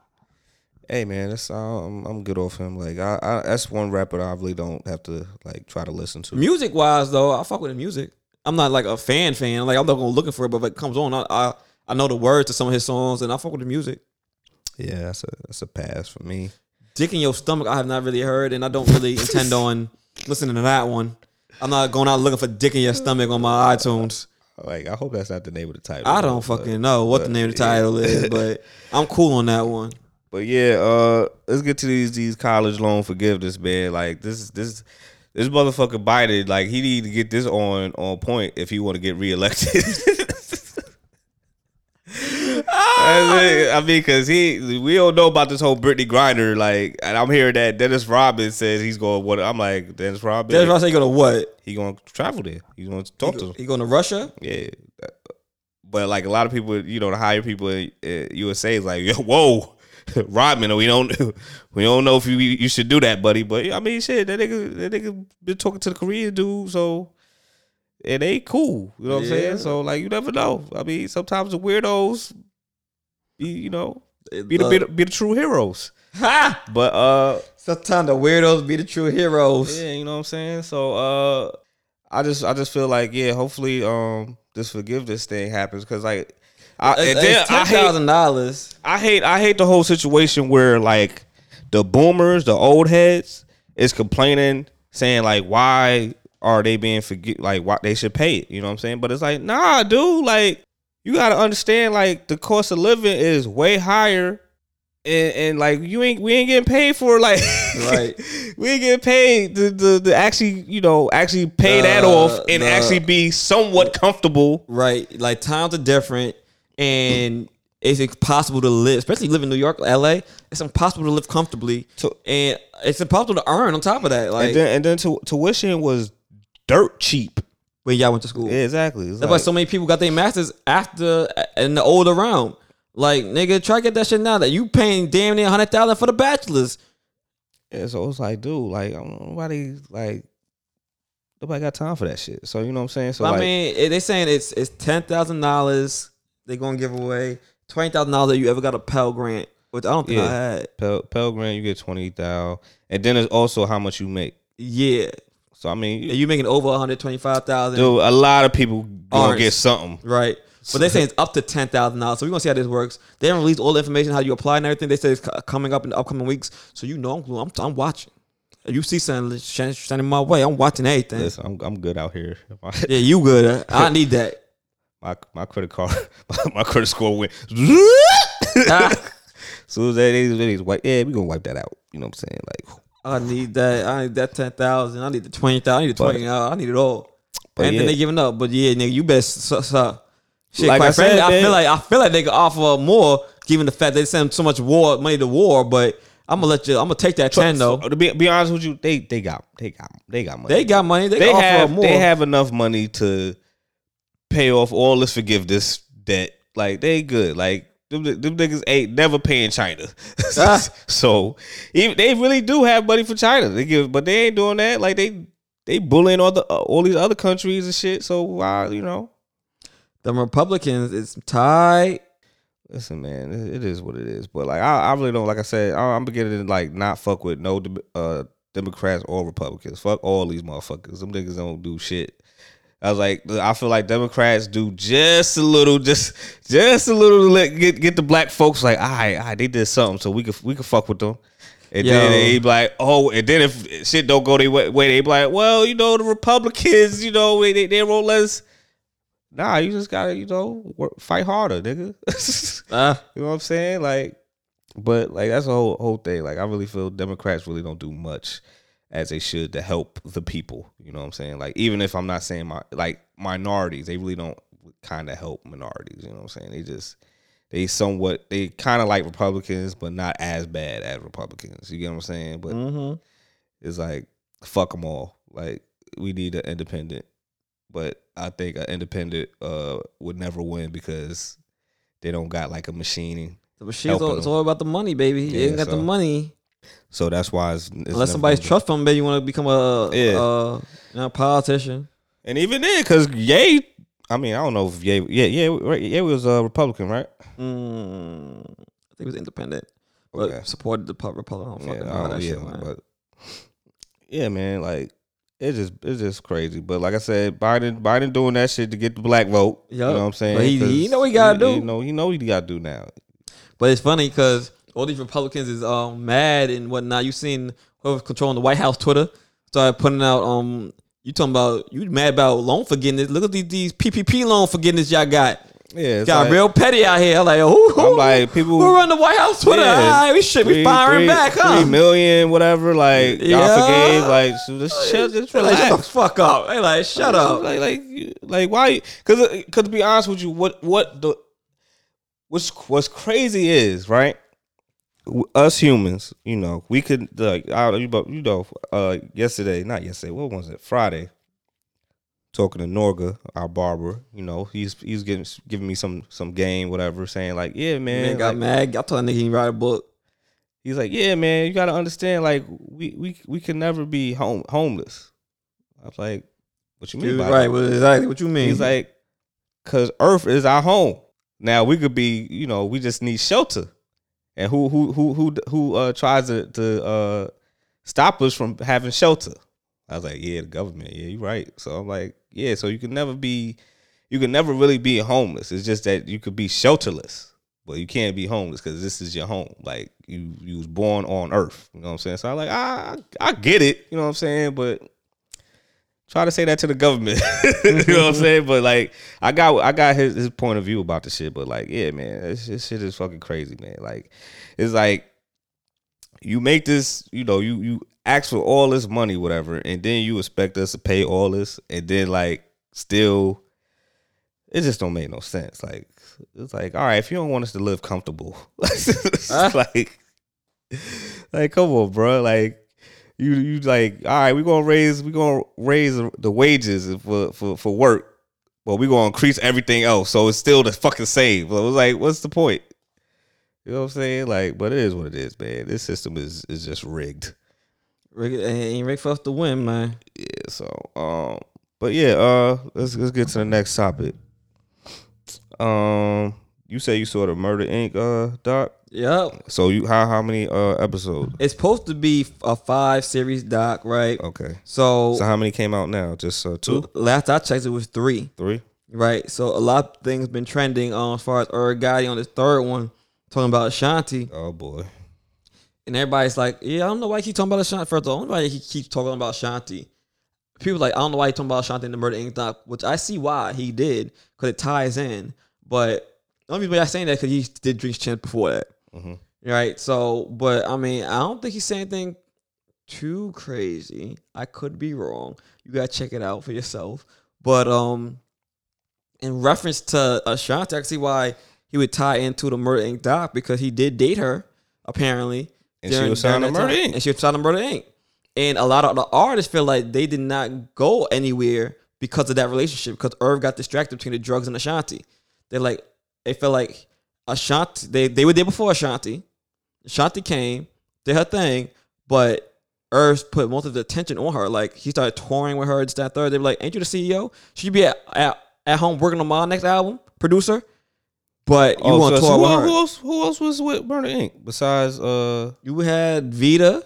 hey man, that's I'm I'm good off him. Like I, I that's one rapper I really don't have to like try to listen to. Music wise though, I fuck with the music. I'm not like a fan fan. I'm like I'm not gonna looking for it, but if it comes on, I, I I know the words to some of his songs, and I fuck with the music. Yeah, that's a that's a pass for me. Dick in your stomach, I have not really heard, and I don't really [LAUGHS] intend on listening to that one. I'm not going out looking for dick in your stomach on my iTunes. Like I hope that's not the name of the title. I don't but- fucking know what the name of the yeah. title is, [LAUGHS] but I'm cool on that one. But yeah, uh, let's get to these these college loan forgiveness, man. Like this is this this motherfucker Biden, like he need to get this on on point if he want to get reelected. [LAUGHS] I mean, cause he we don't know about this whole Brittney Griner, like, and I'm hearing that Dennis Rodman says he's going. What I'm like, Dennis Rodman, That's why I say you go to what? he going to travel there. He's going to talk to him. He going to Russia? Yeah. But like a lot of people, you know, the higher people in uh, USA is like, Yo, [LAUGHS] whoa, [LAUGHS] Rodman, we don't, [LAUGHS] we don't know if you you should do that, buddy. But I mean, shit, that nigga, that nigga been talking to the Korean dude, so and they cool. You know what I'm saying? So like you never know. I mean, sometimes the weirdos be you know be the, be the, be the true heroes. Ha! But uh Sometimes the weirdos be the true heroes. yeah, you know what I'm saying? So uh I just I just feel like yeah, hopefully um this forgiveness thing happens cuz like I, and then It's I hate thousand dollars. I hate I hate the whole situation where like the boomers, the old heads, is complaining, saying like why are they being forget like why they should pay it. You know what I'm saying? But it's like, nah, dude, like you gotta understand like the cost of living is way higher. And, and like you ain't we ain't getting paid for like Right. [LAUGHS] we ain't getting paid to, to, to actually you know actually pay that off and actually be somewhat comfortable Right. Like times are different and it's impossible to live, especially live in New York, LA. It's impossible to live comfortably. So- and it's impossible to earn on top of that. Like and then and then tu- tuition was dirt cheap when y'all went to school. Yeah, exactly. It's That's why so many people got their masters after uh, in the older round. Like nigga, try to get that shit now that you paying damn near hundred thousand for the bachelors. yeah, so it's like, dude, like, nobody, like, nobody got time for that shit. So you know what I'm saying? So I like, mean, they saying it's it's ten thousand dollars. They gonna give away twenty thousand dollars that you ever got a Pell Grant, which I don't think I had. Pell, Pell Grant, you get twenty thousand, and then it's also how much you make. Yeah, So I mean, and you making over one hundred twenty five thousand. dude, a lot of people gonna get something. Right. But they say it's up to ten thousand dollars. So we're gonna see how this works. They haven't released all the information how you apply and everything. They say it's coming up in the upcoming weeks. So you know I'm I'm, I'm watching. You see something shining my way, I'm watching everything. Listen, I'm, I'm good out here. [LAUGHS] Yeah, you good. I need that. My my credit card, [LAUGHS] my credit score went. Ah, they, they, they wipe, yeah, we gonna wipe that out. You know what I'm saying? Like, I need that. I need that ten thousand. I need the twenty thousand. I need the twenty. I need it all. And yeah. then they giving up. But yeah, nigga, you best. So, so. Shit, Like quite I said, I feel like I feel like they could offer more, given the fact they send so much war money to war. But I'm gonna let you. I'm gonna take that ten though. to be, be honest with you, they they got they got they got money. They got money. They, they offer have more. they have enough money to pay off all this forgiveness debt. Like they good. Like them, them niggas ain't never paying China. [LAUGHS] Ah. so even, they really do have money for China. They give, but they ain't doing that. Like they they bullying all the uh, all these other countries and shit. So why you know? the Republicans is tied. Listen, man, it, it is what it is. But like, I, I really don't. Like I said, I, I'm beginning to like not fuck with no uh, Democrats or Republicans. Fuck all these motherfuckers. Them niggas don't do shit. I was like, I feel like Democrats do just a little, just just a little to let get get the black folks like, all right, all right, they did something, so we could we could fuck with them. And Yo. then they be like, oh, and then if shit don't go their way, they be like, well, you know, the Republicans, you know, they they, let us. Nah, you just gotta, you know, work, fight harder, nigga. [LAUGHS] Uh, You know what I'm saying? Like, but like that's the whole whole thing. Like, I really feel Democrats really don't do much as they should to help the people. You know what I'm saying? Like, even if I'm not saying my like minorities, they really don't kind of help minorities. You know what I'm saying? They just they somewhat they kind of like Republicans, but not as bad as Republicans. You get what I'm saying? But mm-hmm. it's like fuck them all. Like, we need an independent. But I think an independent uh would never win because they don't got like a machine The machine's all, it's all about the money, baby. you Yeah, ain't got the money. So that's why it's, it's Unless somebody's trust fund, baby, you want to become a, Yeah. uh, you know, politician. And even then, because Ye, I mean, I don't know if Ye, yeah, yeah, right, Ye was a Republican, right? Mm, I think it was independent, but Okay. supported the Republican. I don't fucking Yeah, know I yeah, shit, man. but yeah, man, like it's just it's just crazy. But like I said, Biden Biden doing that shit to get the black vote. You know what I'm saying? But he- he know he gotta do. He know he know he got to do now. But it's funny because all these Republicans is um mad and whatnot. You seen whoever's controlling the White House Twitter started putting out um you talking about you mad about loan forgiveness. Look at these, these PPP loan forgiveness y'all got. Yeah, got like- real petty out here. I'm like, who, who, I'm like people who run the White House Twitter? Yeah. All right, we should be firing three- back, huh? Three million, whatever. Like y'all forgave. Like so just, shut, just They like, shut the fuck up. They like, shut up. Like, like, like, why? Because, because to be honest with you, what, what the, what's, what's crazy is right. Us humans, you know, we could like, I, you know, you know, uh, yesterday, not yesterday, what was it? Friday. Talking to Norga, our barber, you know, he's he's giving giving me some some game, whatever, saying like, yeah, man, Man got like- mad. I told that nigga he write a book. He's like, yeah, man, you gotta understand, like, we we we can never be home homeless. I was like, What you mean by right, well, exactly what you mean. He's like, cause Earth is our home. Now we could be, you know, we just need shelter. And who who who who who uh tries to to uh stop us from having shelter? I was like, yeah, the government. Yeah, you're right. So I'm like, yeah, so you can never be you can never really be homeless. It's just that you could be shelterless. But you can't be homeless because this is your home. Like you you was born on earth. You know what I'm saying? So I'm like, I I get it, you know what I'm saying? But try to say that to the government. [LAUGHS] you know what I'm mm-hmm. saying? But like, I got I got his, his point of view about the shit. But like, yeah, man, this, this shit is fucking crazy, man. Like, it's like you make this, you know, you you ask for all this money, whatever, and then you expect us to pay all this, and then like still, it just don't make no sense. Like, it's like, all right, if you don't want us to live comfortable, [LAUGHS] uh. like, like, come on, bro, like you you like all right we're gonna raise we're gonna raise the wages for for for work but we're gonna increase everything else so it's still the fucking same but it was like what's the point? You know what i'm saying? Like but it is what it is man. This system is is just rigged. Rick, ain't Rick for us to win, man. yeah so um but yeah uh let's let's get to the next topic. Um you say you saw the murder inc uh doc Yep. so you how how many uh episodes It's supposed to be a five series doc, right? okay So, so how many came out now just uh two last I checked, it was three, three right? So a lot of things been trending um, as far as Irv Gotti on this third one, talking about Ashanti, oh boy and everybody's like, "Yeah, I don't know why he keep talking about Ashanti." First of all, I don't know why he keeps talking about Ashanti. People like, I don't know why he talking about Ashanti in the Murder Inc. doc, which I see why he did because it ties in. But the only reason why I'm saying that because he did drink Champ before that. Mhm. Right. So, but I mean, I don't think he's saying anything too crazy. I could be wrong. You gotta check it out for yourself. But um, in reference to Ashanti, I can see why he would tie into the Murder Inc. doc because he did date her apparently. And she was signed to Murder. Inc. And she was signed to Murder Inc. And a lot of the artists feel like they did not go anywhere because of that relationship because Irv got distracted between the drugs and Ashanti. They're like, they felt like Ashanti, they, they were there before Ashanti. Ashanti came, did her thing, but Irv put most of the attention on her. Like he started touring with her, this, that, third. They were like, ain't you the CEO? Should you be at, at, at home working on my next album, producer? But you Oh, want to so- tour so with who, her. who else? Who else was with Murder Inc. besides? uh You had Vita.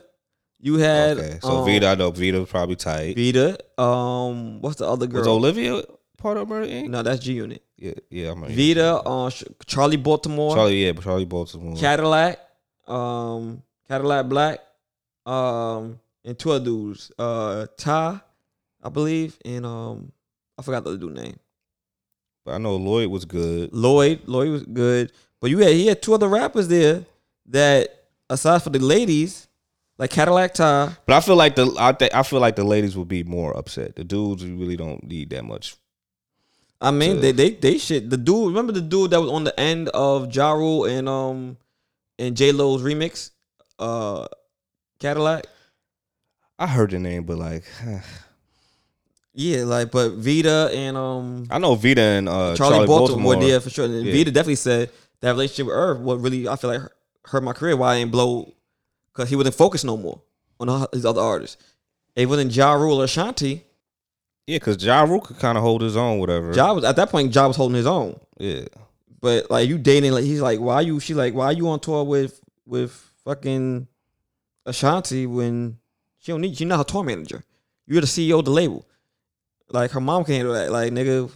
You had Okay, so um, Vita, I know Vita was probably tight. Vita. Um, what's the other girl? Was Olivia part of Murder Inc? no, that's G Unit. Yeah, yeah, I'm Vita. Uh, Sh- Charlie Baltimore. Charlie, yeah, Charlie Baltimore. Cadillac. Um, Cadillac Black. Um, and two other dudes. Uh, Ty, I believe, and um, I forgot the other dude name. But I know Lloyd was good. Lloyd. Lloyd was good, but you had he had two other rappers there that aside for the ladies, like Cadillac Ty. But I feel like the I think I feel like the ladies would be more upset. The dudes really don't need that much. I mean, they they they shit. The dude, remember the dude that was on the end of Ja Rule and um and J Lo's remix, uh, Cadillac. I heard the name, but like [SIGHS] Yeah, like but Vita and um I know Vita and uh, Charlie, Charlie, Baltimore, Baltimore. yeah, for sure. And Yeah. Vita definitely said that relationship with Irv what really I feel like hurt my career. Why I didn't blow because he wasn't focused no more on all his other artists. It wasn't Ja Rule or Ashanti. Yeah, because Ja Rule could kind of hold his own, whatever. Ja was at that point. Ja was holding his own. yeah, But like you dating, like he's like, why you? She like, why you on tour with with fucking Ashanti when she don't need? She not her tour manager. You're the CEO of the label. Like her mom can't do that. Like nigga,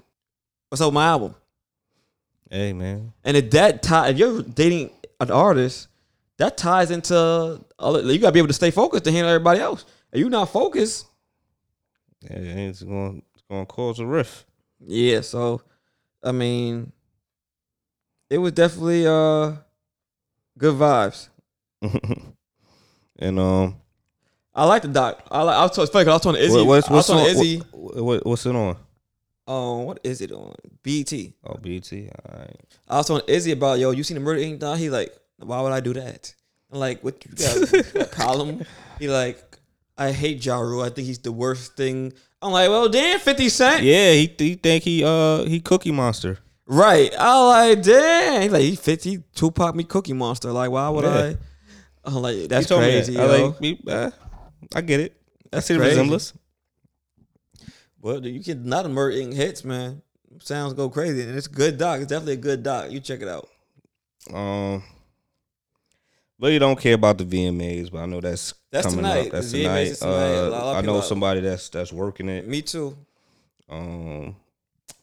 what's up with my album? hey man, And if that tie, if you're dating an artist, that ties into other, you gotta be able to stay focused to handle everybody else. If you not focused, it's going it's going to cause a rift. yeah. So, I mean, it was definitely uh good vibes. [LAUGHS] and um, I like the doc. I like. I was, it's funny I was talking to Izzy. what, what's I was what's talking on, to Izzy. what, what- what's it on? Um, what is it on? BT. Oh, BT. All right. I was talking to Izzy about yo. You seen the Murder Inc. doc? He like, why would I do that? I'm like, what you got you got a [LAUGHS] problem? He like, I hate Ja Rule. I think he's the worst thing. I'm like, well, damn, Fifty Cent. Yeah, he he think he uh he Cookie Monster. Right. I like, damn. He like, he fifty Tupac me Cookie Monster. Like, why would Yeah. I? I'm like, that's He told me crazy, that. I like, me, uh, I get it. I That's see the resemblance. Well, you get not emerging hits, man. Sounds go crazy, and it's a good doc. It's definitely a good doc. You check it out. Um, really don't care about the VMAs, but I know that's That's coming tonight. up. That's The tonight. is tonight. Uh, I know people- somebody that's that's working it. Me too. Um,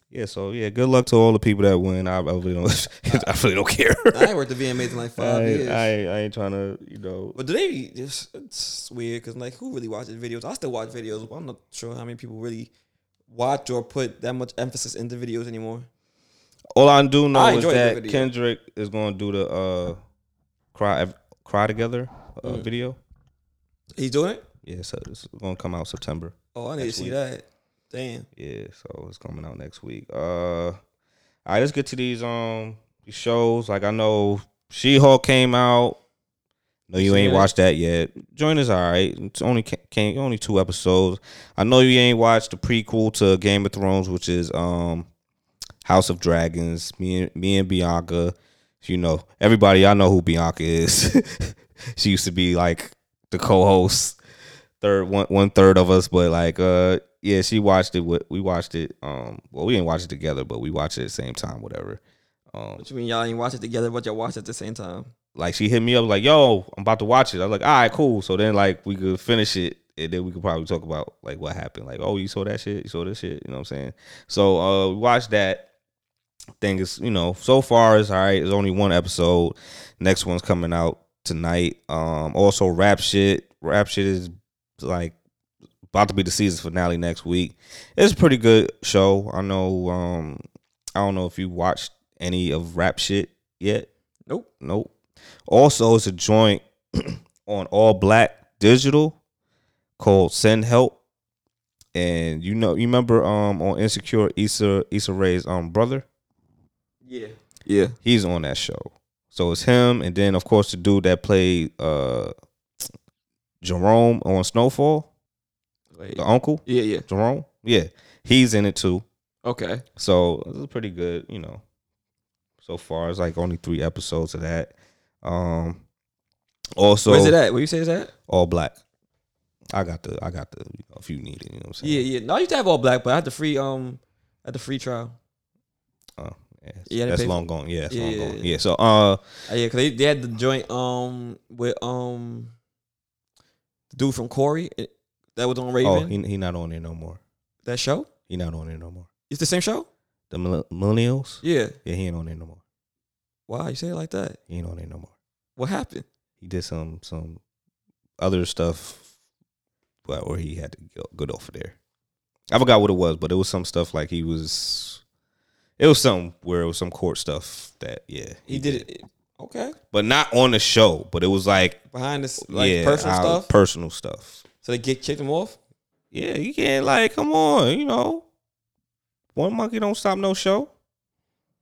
yeah. So yeah, good luck to all the people that win. I, I really don't. [LAUGHS] I really don't care. I ain't worked the VMAs in like I, five ain't- years. I, ain't- I ain't trying to, you know. But do they just it's weird because like who really watches videos? I still watch videos, but I'm not sure how many people really watch or put that much emphasis into videos anymore. All I do know I is that. Kendrick is going to do the uh, cry cry together uh, Mm. video. He's doing it? Yeah, so it's going to come out September. Oh, I need to see week. that. Damn. Yeah, so it's coming out next week. Uh, all right, let's get to these um these shows. Like I know She Hulk came out. No, you ain't watched that yet. Join us, all right. It's only ca- came only two episodes. I know you ain't watched the prequel to Game of Thrones, which is um House of Dragons. Me and me and Bianca. You know, everybody, I know who Bianca is. [LAUGHS] she used to be like the co-host, third one one third of us, but like uh yeah, she watched it. With, we watched it. Um, well, we didn't watch it together, but we watched it at the same time. Whatever. Um, What you mean y'all ain't watch it together, but y'all watch it at the same time? like she hit me up like, "Yo, I'm about to watch it." I was like, "All right, cool." So then like we could finish it, and then we could probably talk about like what happened. Like, oh, you saw that shit? You saw this shit? You know what I'm saying? So uh, we watched that. Thing is, you know, so far it's all right. There's only one episode. Next one's coming out tonight. Um, also rap shit. Rap shit is like about to be the season finale next week. It's a pretty good show. I know. Um, I don't know if you watched any of rap shit yet. Nope. Nope. Also, it's a joint [CLEARS THROAT] on all black digital called Send Help. And you know, you remember um on Insecure Issa Issa Rae's um brother? Yeah. Yeah. He's on that show. So it's him, and then of course the dude that played uh Jerome on Snowfall, Wait. the uncle, Yeah, yeah. Jerome. Yeah. He's in it too. Okay. So it's pretty good, you know. So far, it's like only three episodes of that. Um, also, Where's it at? Where you say it's at? all black. I got the, I got the. You know, if you need it, you know what I'm saying. Yeah, yeah. No, I used to have all black, but I had the free um at the free trial. Oh, yeah, that's pay for- long gone. Yeah, Yeah, long yeah, gone. yeah. So, uh, Uh, yeah, cause they, they had the joint um with um the dude from Corey eh, that was on Raven. oh, he he not on there no more. that show? He not on there no more. It's the same show? The millennials. Yeah. Yeah, he ain't on there no more. Why you say it like that? He ain't on there no more. What happened? He did some some other stuff, but where he had to go, go off of there. I forgot what it was, but it was some stuff like he was. It was some where it was some court stuff that yeah He, did it. Okay. but not on the show. But it was like Behind the like yeah, personal stuff. personal stuff. so they get kicked him off? Yeah, you can't like come on, you know. One monkey don't stop no show.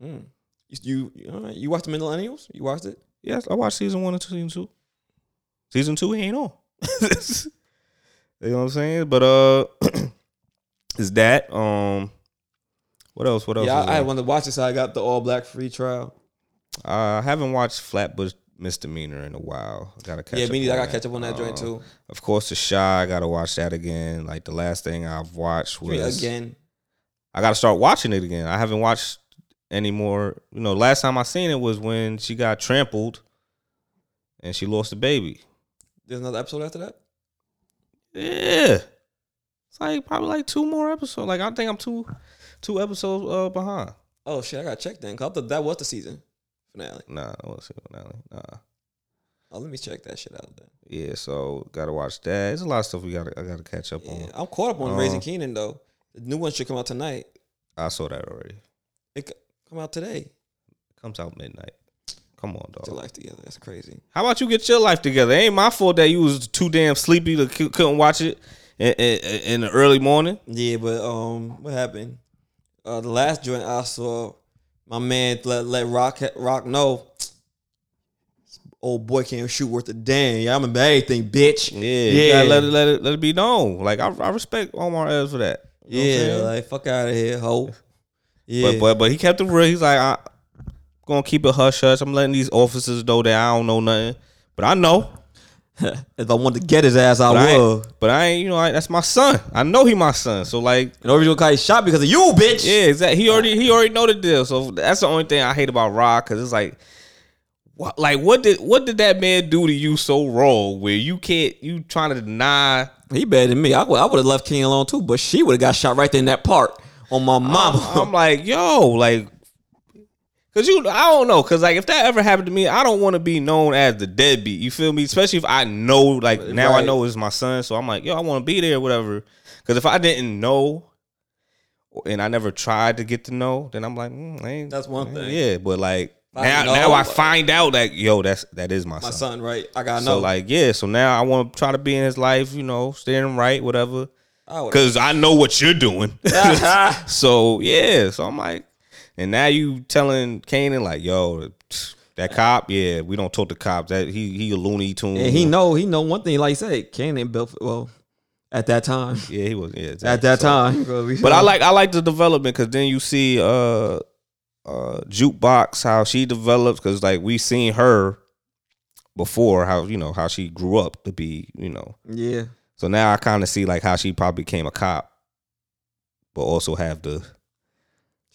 Mm. You you right. You watched the Millennials? You watched it? Yes, I watched season one and season two. Season two he ain't on. [LAUGHS] you know what I'm saying? But uh, [CLEARS THROAT] is that um, what else? What else? Yeah, I, I wanted to watch it, so I got the all black free trial. Uh, I haven't watched Flatbush Misdemeanor in a while. I gotta catch. yeah, up me neither. I got to catch up on that joint Um, too. Of course, The Chi. I gotta watch that again. Like the last thing I've watched was again. I gotta start watching it again. I haven't watched any more. You know, last time I seen it was when she got trampled and she lost the baby. There's another episode after that. Yeah, it's like probably like two more episodes. Like I think I'm two two episodes uh behind. Oh shit, I gotta check then. 'cause I thought that was the season finale. Nah, I was finale. Nah. Oh, let me check that shit out then. Yeah, so gotta watch that. There's a lot of stuff we gotta I gotta catch up Yeah, on. I'm caught up on Uh, Raising Kanan though. The new one should come out tonight. I saw that already. It come out today. comes out midnight. Come on, Get your dog. life together. That's crazy. How about you get your life together? It ain't my fault that you was too damn sleepy to c- couldn't watch it in, in, in the early morning. Yeah, but um, what happened? Uh, the last joint I saw, my man let let Raq Raq know. Old boy can't shoot worth a damn. Yeah, I'm in everything, bitch. Yeah, Yeah. let it let it let it be known. Like I, I respect Omar Epps for that. You Yeah, like fuck out of here, ho. [LAUGHS] Yeah, But but but he kept it real. He's like, I gonna keep it hush hush. I'm letting these officers know that I don't know nothing, but I know. [LAUGHS] if I wanted to get his ass, I But I, would. ain't, but I ain't, you know, I, that's my son. I know he my son. So like, And original guy shot because of you, bitch. yeah, exactly. He already he already know the deal. So that's the only thing I hate about Rod because it's like, what like what did what did that man do to you so wrong where you can't you trying to deny? He better than me. I would, I would have left King alone too, but she would have got shot right there in that park on my mama. I'm like, yo, like. Cause you, I don't know, cause like if that ever happened to me, I don't want to be known as the deadbeat. You feel me? Especially if I know, like now I know it's my son, so I'm like, yo, I want to be there, whatever. Cause if I didn't know, and I never tried to get to know, then I'm like, mm, I That's one thing. Yeah, but like I now, know, now I find out that yo, that's that is my, my son. son, right? I gotta So know. like, yeah, so now I want to try to be in his life, you know, steer him right, whatever. I Cause I know what you're doing. [LAUGHS] [LAUGHS] So yeah, so I'm like, and now you telling Kanan like, yo, that cop, yeah, we don't talk to cops. That he he a Looney Tune. and he know he know one thing. Like you said, Ken ain't built. Well, at that time, yeah, he was yeah exactly. at that So- time. But I like I like the development because then you see uh uh jukebox how she develops because like we seen her before how you know how she grew up to be you know Yeah, so now I kind of see like how she probably became a cop, but also have the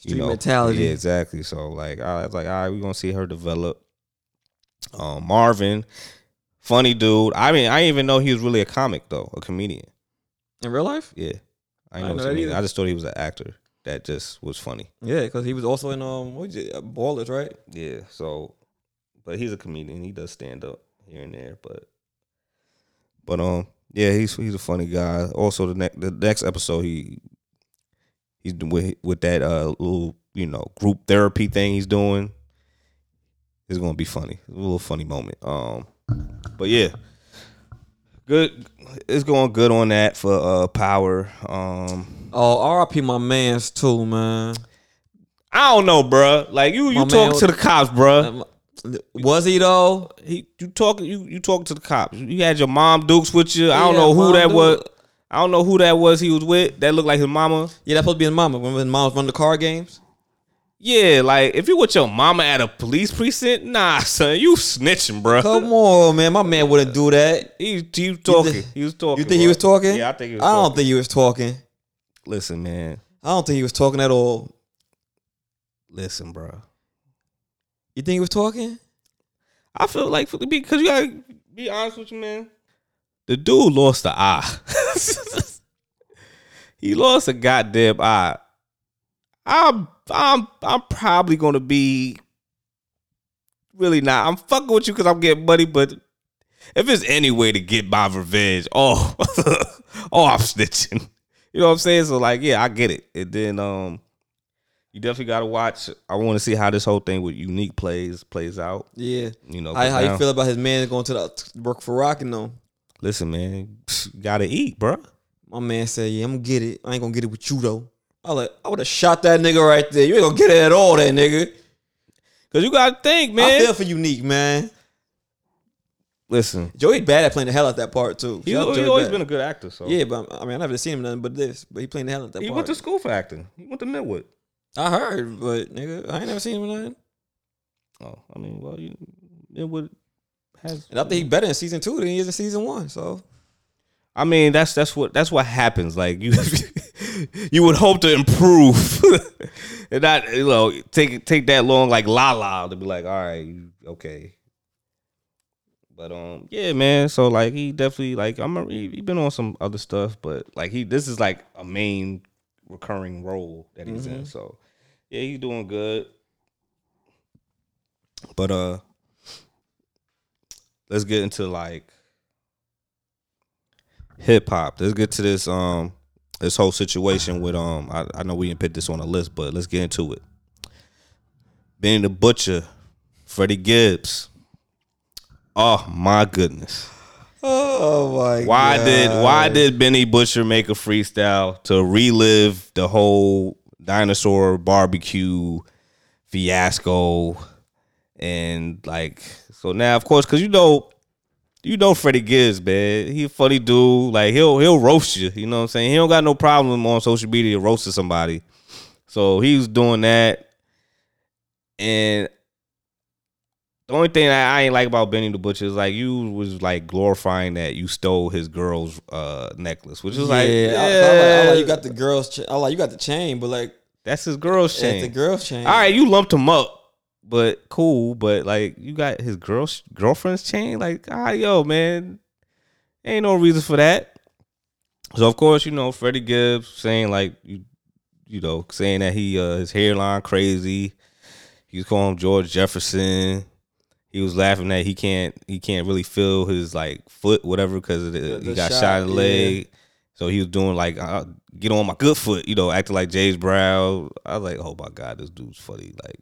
you know mentality. Yeah, exactly. So like I was like, all right, we're gonna see her develop. Um, Marvin, funny dude. I mean, I didn't even know he was really a comic though, a comedian. in real life. Yeah, I I didn't know. didn't know that either. I just thought he was an actor that just was funny. Yeah, because he was also in um what it, uh, Ballers, right? Yeah. So, but he's a comedian. He does stand up here and there, but but um yeah, he's he's a funny guy. Also, the next the next episode he he's with with that uh little you know group therapy thing he's doing. It's gonna be funny. A little funny moment. Um, but yeah, good. It's going good on that for uh power. Um, Oh, R.I.P. my man's too, man. I don't know, bruh. Like you, you My talk man- to the cops, bruh. Um, Was he though? he you talk you you talk to the cops. You had your mom Dukes with you. I don't Yeah, know who Mom that was. I don't know who that was he was with. That looked like his mama. Yeah, that's supposed to be his mama. When his was running the car games. Yeah, like if you with your mama at a police precinct, nah, son, you snitching, bro. Come on, man. My man wouldn't do that. He, he was talking. think- he was talking. You think he was talking? Yeah, I think he was. I don't think he was talking. Listen, man. I don't think he was talking at all. Listen, bro. You think he was talking? I feel like because you gotta be honest with you, man. The dude lost the eye. [LAUGHS] he lost a goddamn eye. I'm I'm I'm probably gonna be really not. I'm fucking with you because I'm getting money, but if there's any way to get my revenge, oh, [LAUGHS] oh, I'm snitching. You know what I'm saying? So like, yeah, I get it. And then um, you definitely gotta watch. I want to see how this whole thing with unique plays plays out. Yeah. You know, How, how you feel about his man going to the work for Rockin' though? Listen, man, gotta eat, bro. My man said, "Yeah, I'm gonna get it. I ain't gonna get it with you though." I like, I would have shot that nigga right there. You ain't gonna get it at all, that nigga. Cause you gotta think, man. I feel for Unique, man. Listen, Joey Bada$$ playing the hell out that part too. he's, he's always Bad. been a good actor. So yeah, but I mean, I never seen him nothing but this. But he playing the hell out that part. he part. went to school for acting. He went to Millwood. I heard, but nigga, I ain't never seen him nothing. Oh, I mean, well, you, Millwood has. And I think he better in season two than he is in season one. So I mean, that's that's what that's what happens. Like you, [LAUGHS] you would hope to improve, [LAUGHS] and not you know take take that long like la la to be like, all right, okay. But um, yeah, man. So like, he definitely like I'm a, he, he been on some other stuff, but like he this is like a main recurring role that he's in. So yeah, he's doing good. But uh, let's get into like hip hop. Let's get to this um this whole situation with um I, I know we didn't put this on the list, but let's get into it. Benny the Butcher, Freddie Gibbs. Oh my goodness. Oh my Why did why did Benny Butcher make a freestyle to relive the whole dinosaur barbecue fiasco and like so now of course cuz you know you know Freddie Gibbs, man. He a funny dude. Like he'll he'll roast you. You know what I'm saying? He don't got no problem on social media roasting somebody. So he was doing that. And the only thing I ain't like about Benny the Butcher is like you was like glorifying that you stole his girl's uh, necklace, which was like, yeah, I, I, yeah, like, I like you got the girls. Cha- I like you got the chain, but like that's his girl's chain. the girls chain. All right, you lumped him up, but cool. But like, you got his girl girlfriend's chain. Like, ah, yo, man, ain't no reason for that. So of course, you know, Freddie Gibbs saying like you, you know, saying that he uh, his hairline crazy. He was calling him George Jefferson. He was laughing that he can't he can't really feel his like foot whatever because he the got shot, shot in the yeah. leg. So he was doing like uh, get on my good foot, you know, acting like James Brown. I was like, oh my god, this dude's funny. Like,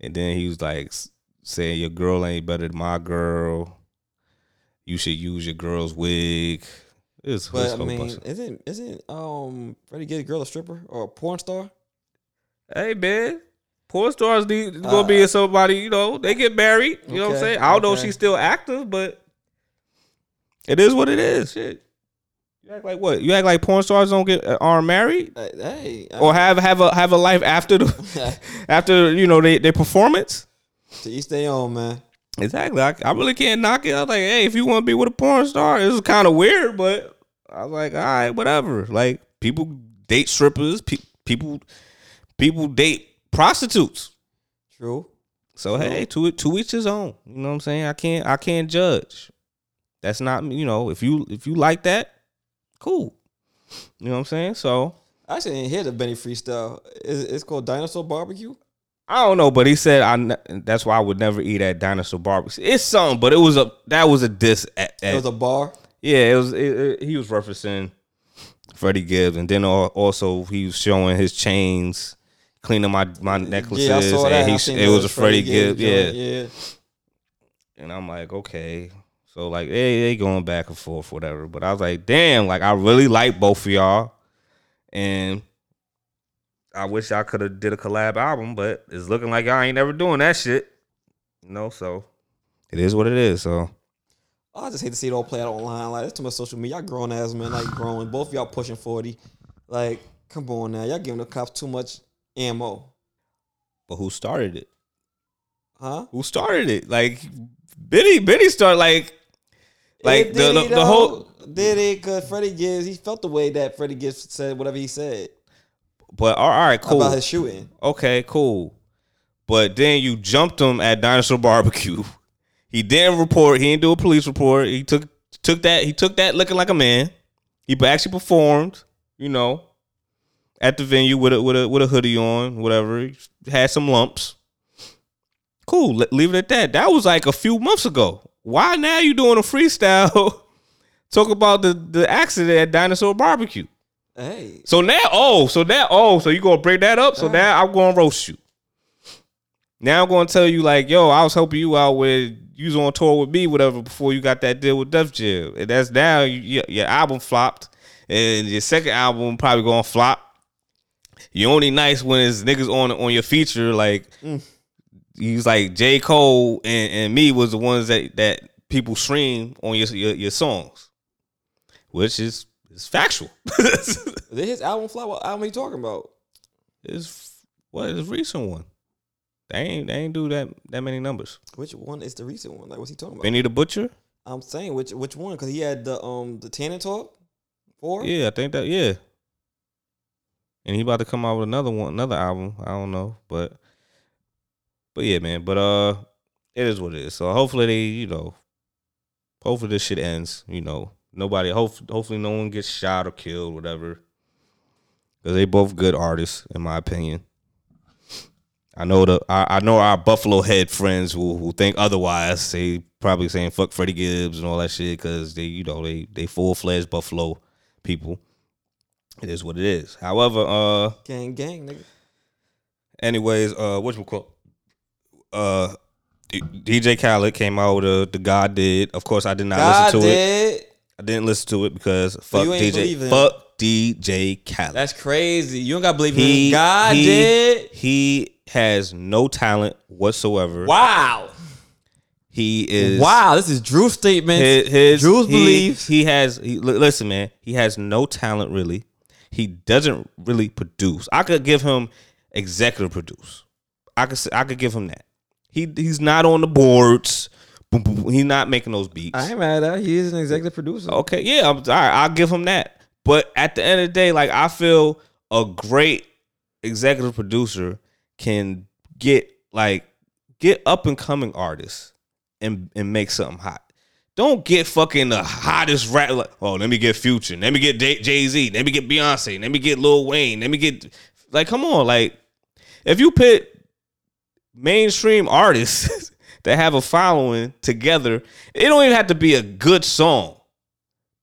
and then he was like saying your girl ain't better than my girl. You should use your girl's wig. It's, but it's I a mean, bunch of- isn't isn't um Freddie Gibbs girl a stripper or a porn star? hey man, porn stars need gonna be somebody. You know, they get married. You know what I'm Uh, saying? I don't know if she's still active, but it is what it is. Shit. You act like what? You act like porn stars don't get uh, are married Uh, Hey, I or have have a have a life after the [LAUGHS] [LAUGHS] after you know they, their performance. to each their own, man. Exactly. I, I really can't knock it. I was like, hey, if you want to be with a porn star, this is kind of weird, but I was like, all right, whatever. Like people date strippers, pe- people people date prostitutes. True. So hey, to it to each his own. You know what I'm saying? I can't I can't judge. That's not me. You know, if you if you like that, cool. You know what I'm saying? So I actually didn't hear the Benny freestyle. It's, it's called Dinosaur Barbecue. I don't know, but he said I. ne- That's why I would never eat at dinosaur barbecue. It's something, but it was a that was a diss. At, It was a bar. yeah, it was. It, it- he was referencing Freddie Gibbs, and then also he was showing his chains, cleaning my my necklaces, Yeah, I saw that. and he it the was a Freddie Gibbs. Yeah, yeah. and I'm like, okay. So like, they they going back and forth, whatever. But I was like, damn, like I really like both of y'all, and I wish I could have did a collab album, but it's looking like y'all ain't never doing that shit. You know, so it is what it is. So oh, I just hate to see it all play out online. Like, it's too much social media. Y'all grown ass man, like growing. Both of y'all pushing 40. Like, come on now. Y'all giving the cops too much ammo. but who started it? Huh? Who started it? Like Benny, Benny started like like the, the, the whole. Did it? Because Freddie Gibbs, he felt the way that Freddie Gibbs said whatever he said But all right, cool. about his shooting. Okay, cool. But then you jumped him at Dinosaur Barbecue. [LAUGHS] He didn't report. He didn't do a police report. He took took that. He took that looking like a man. He actually performed. You know, at the venue with a with a with a hoodie on, whatever. He had some lumps. Cool. le- Leave it at that. That was like a few months ago. Why now you doing a freestyle? [LAUGHS] Talk about the the accident at Dinosaur Barbecue. Hey, So now, oh, so now, oh, so you gonna bring that up? So uh-huh. now I'm gonna roast you. Now I'm gonna tell you like, yo, I was helping you out with you was on tour with me, whatever, before you got that deal with Def Jam, and that's now you, your, your album flopped, and your second album probably gonna flop. You only nice when it's niggas on on your feature, like mm. He's like J Cole and, and me was the ones that that people stream on your your, your songs, which is is factual. [LAUGHS] did his album flop? What album are you talking about? It's what is recent one. They ain't they ain't do that that many numbers. Which one is the recent one? Like, what's he talking about? Benny the Butcher. I'm saying which which one? Because he had the um the Tana Talk four. Yeah, I think that yeah. And he about to come out with another one, another album. I don't know, but but yeah, man. But uh, it is what it is. So hopefully they, you know, hopefully this shit ends. You know, nobody. Hope, hopefully no one gets shot or killed, whatever. Because they both good artists, in my opinion. I know the I, I know our Buffalo head friends who who think otherwise. They probably saying fuck Freddie Gibbs and all that shit because they you know they they full fledged Buffalo people. It is what it is. However, uh, Gang gang nigga. anyways, uh, what you call? Uh, D- DJ Khaled came out with a, the God did. Of course, I did not God listen to it. I didn't listen to it because fuck you ain't DJ. Fuck DJ Khaled. That's crazy. You don't gotta believe he him. God he, did. He has no talent whatsoever. Wow. He is Wow. This is Drew's statement. his, his Drew's he, beliefs. He has he, li- listen, man. He has no talent really. He doesn't really produce. I could give him executive produce. I could s- I could give him that. He he's not on the boards. He's not making those beats. I ain't mad at that. He is an executive producer. Okay, yeah, I'm, all right, I'll give him that. But at the end of the day, like I feel a great executive producer can get like get up and coming artists and and make something hot. Don't get fucking the hottest rap. Like, oh, let me get Future. Let me get Jay Z. Let me get Beyonce. Let me get Lil Wayne. Let me get like, come on, like if you put mainstream artists [LAUGHS] that have a following together, it don't even have to be a good song.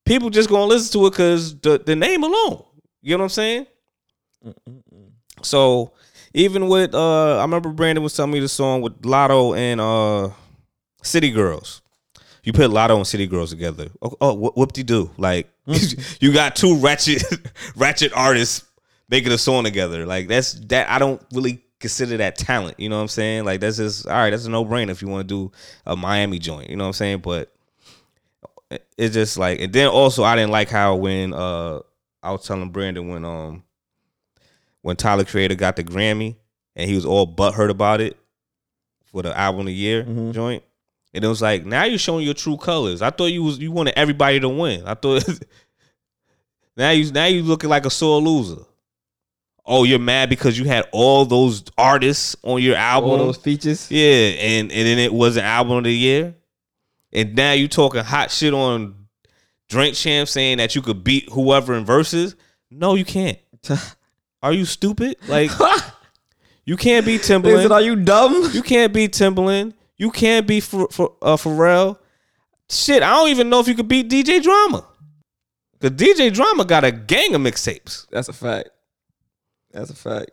People just gonna listen to it because the, the name alone. You know what I'm saying? So even with uh I remember Brandon was telling me the song with Latto and uh City Girls. You put Latto and City Girls together. Oh, oh whoop de do. Like [LAUGHS] you got two ratchet [LAUGHS] ratchet artists making a song together. Like that's that I don't really consider that talent. You know what I'm saying? Like that's just all right. That's a no brainer if you want to do a Miami joint. You know what I'm saying? But it's just like, and then also I didn't like how when uh I was telling Brandon when um when Tyler Creator got the Grammy and he was all butthurt about it for the album of the year mm-hmm. joint. And it was like, now you're showing your true colors. I thought you was you wanted everybody to win. I thought [LAUGHS] now you now you looking like a sore loser oh, you're mad because you had all those artists on your album, all those features. Yeah, and and then it was an album of the year, and now you talking hot shit on Drink Champ saying that you could beat whoever in Verzuz. No, you can't. [LAUGHS] Are you stupid? Like [LAUGHS] you can't beat Timbaland. Are you dumb? You can't beat Timbaland. You can't beat for for uh, Pharrell. Shit, I don't even know if you could beat DJ Drama. Cause DJ Drama got a gang of mixtapes. That's a fact. That's a fact.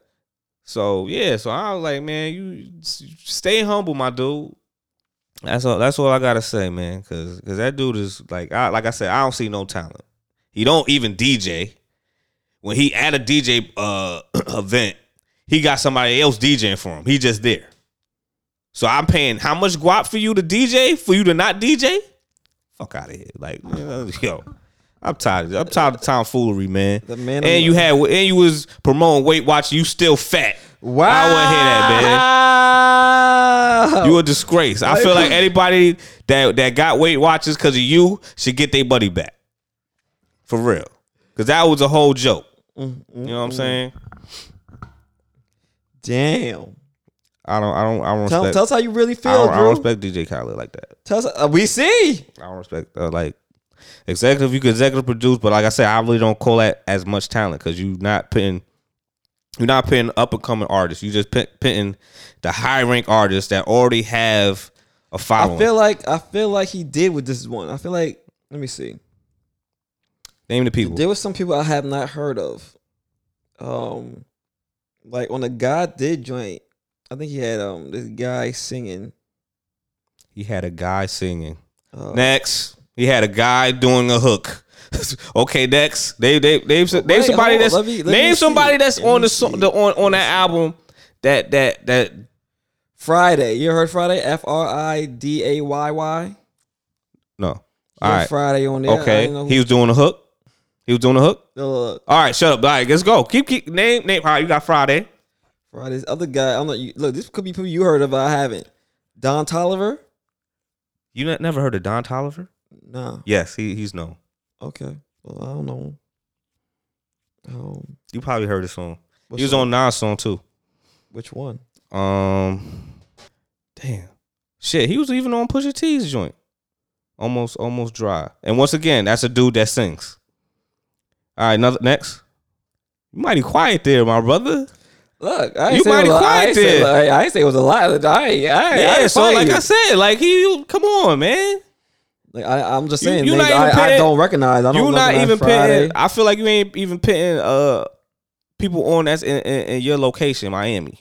So yeah, so I was like, man, you stay humble, my dude. That's all. That's all I gotta say, man. Cause, cause that dude is like, I, like I said, I don't see no talent. He don't even DJ. When he at a DJ uh, [CLEARS THROAT] event, he got somebody else DJing for him. He just there. So I'm paying how much guap for you to DJ for you to not DJ? Fuck out of here, like [LAUGHS] yo. I'm tired. I'm tired of tomfoolery, man. The man and you had and you was promoting Weight Watch. You still fat. Wow. I want to hear that, man. You a disgrace. I feel like anybody that that got Weight Watchers because of you should get their buddy back. For real, because that was a whole joke. Mm-hmm. You know what I'm saying? Damn. I don't. I don't. I don't. Tell, respect, tell us how you really feel, I don't, I don't respect DJ Khaled like that. Tell us. Uh, we see. I don't respect uh, like executive. You can executive produce, but like I said, I really don't call that as much talent because you're not putting you're not putting up and coming artists. You just putting the high rank artists that already have a following. I feel like I feel like he did with this one. I feel like let me see. Name the people. There was some people I have not heard of. Um, like on the God did joint. I think he had um this guy singing. He had a guy singing. Uh, Next. He had a guy doing a hook. [LAUGHS] okay, next. They they they name Wait, somebody that's let me, let name somebody that's on the, song, the on on that album that that that Fridayy. You heard Fridayy? F R I D A Y Y. No. All right. Fridayy on there. Okay. He was doing a hook. He was doing a hook. Uh, All right, shut up. All right, let's go. Keep keep name name. All right, you got Fridayy. Fridayy's other guy. I'm not. Look, this could be people you heard of. I haven't. Don Toliver. You not, never heard of Don Toliver? No. Yes, he he's known. Okay. Well, I don't know. Um, you probably heard his song. He was song? on Nas song too. Which one? Um, damn, shit. He was even on Pusha T's joint. Almost, almost dry. And once again, that's a dude that sings. All right, another next. You mighty quiet there, my brother. Look, I you mighty quiet I there. Say, I, I say it was a lot. I, I, yeah, I so like you. I said, like he, come on, man. Like I, am just saying, you, names I, pitting, I, don't recognize. I don't you not even pitting. I feel like you ain't even pitting uh people on that's in, in, in, your location, Miami.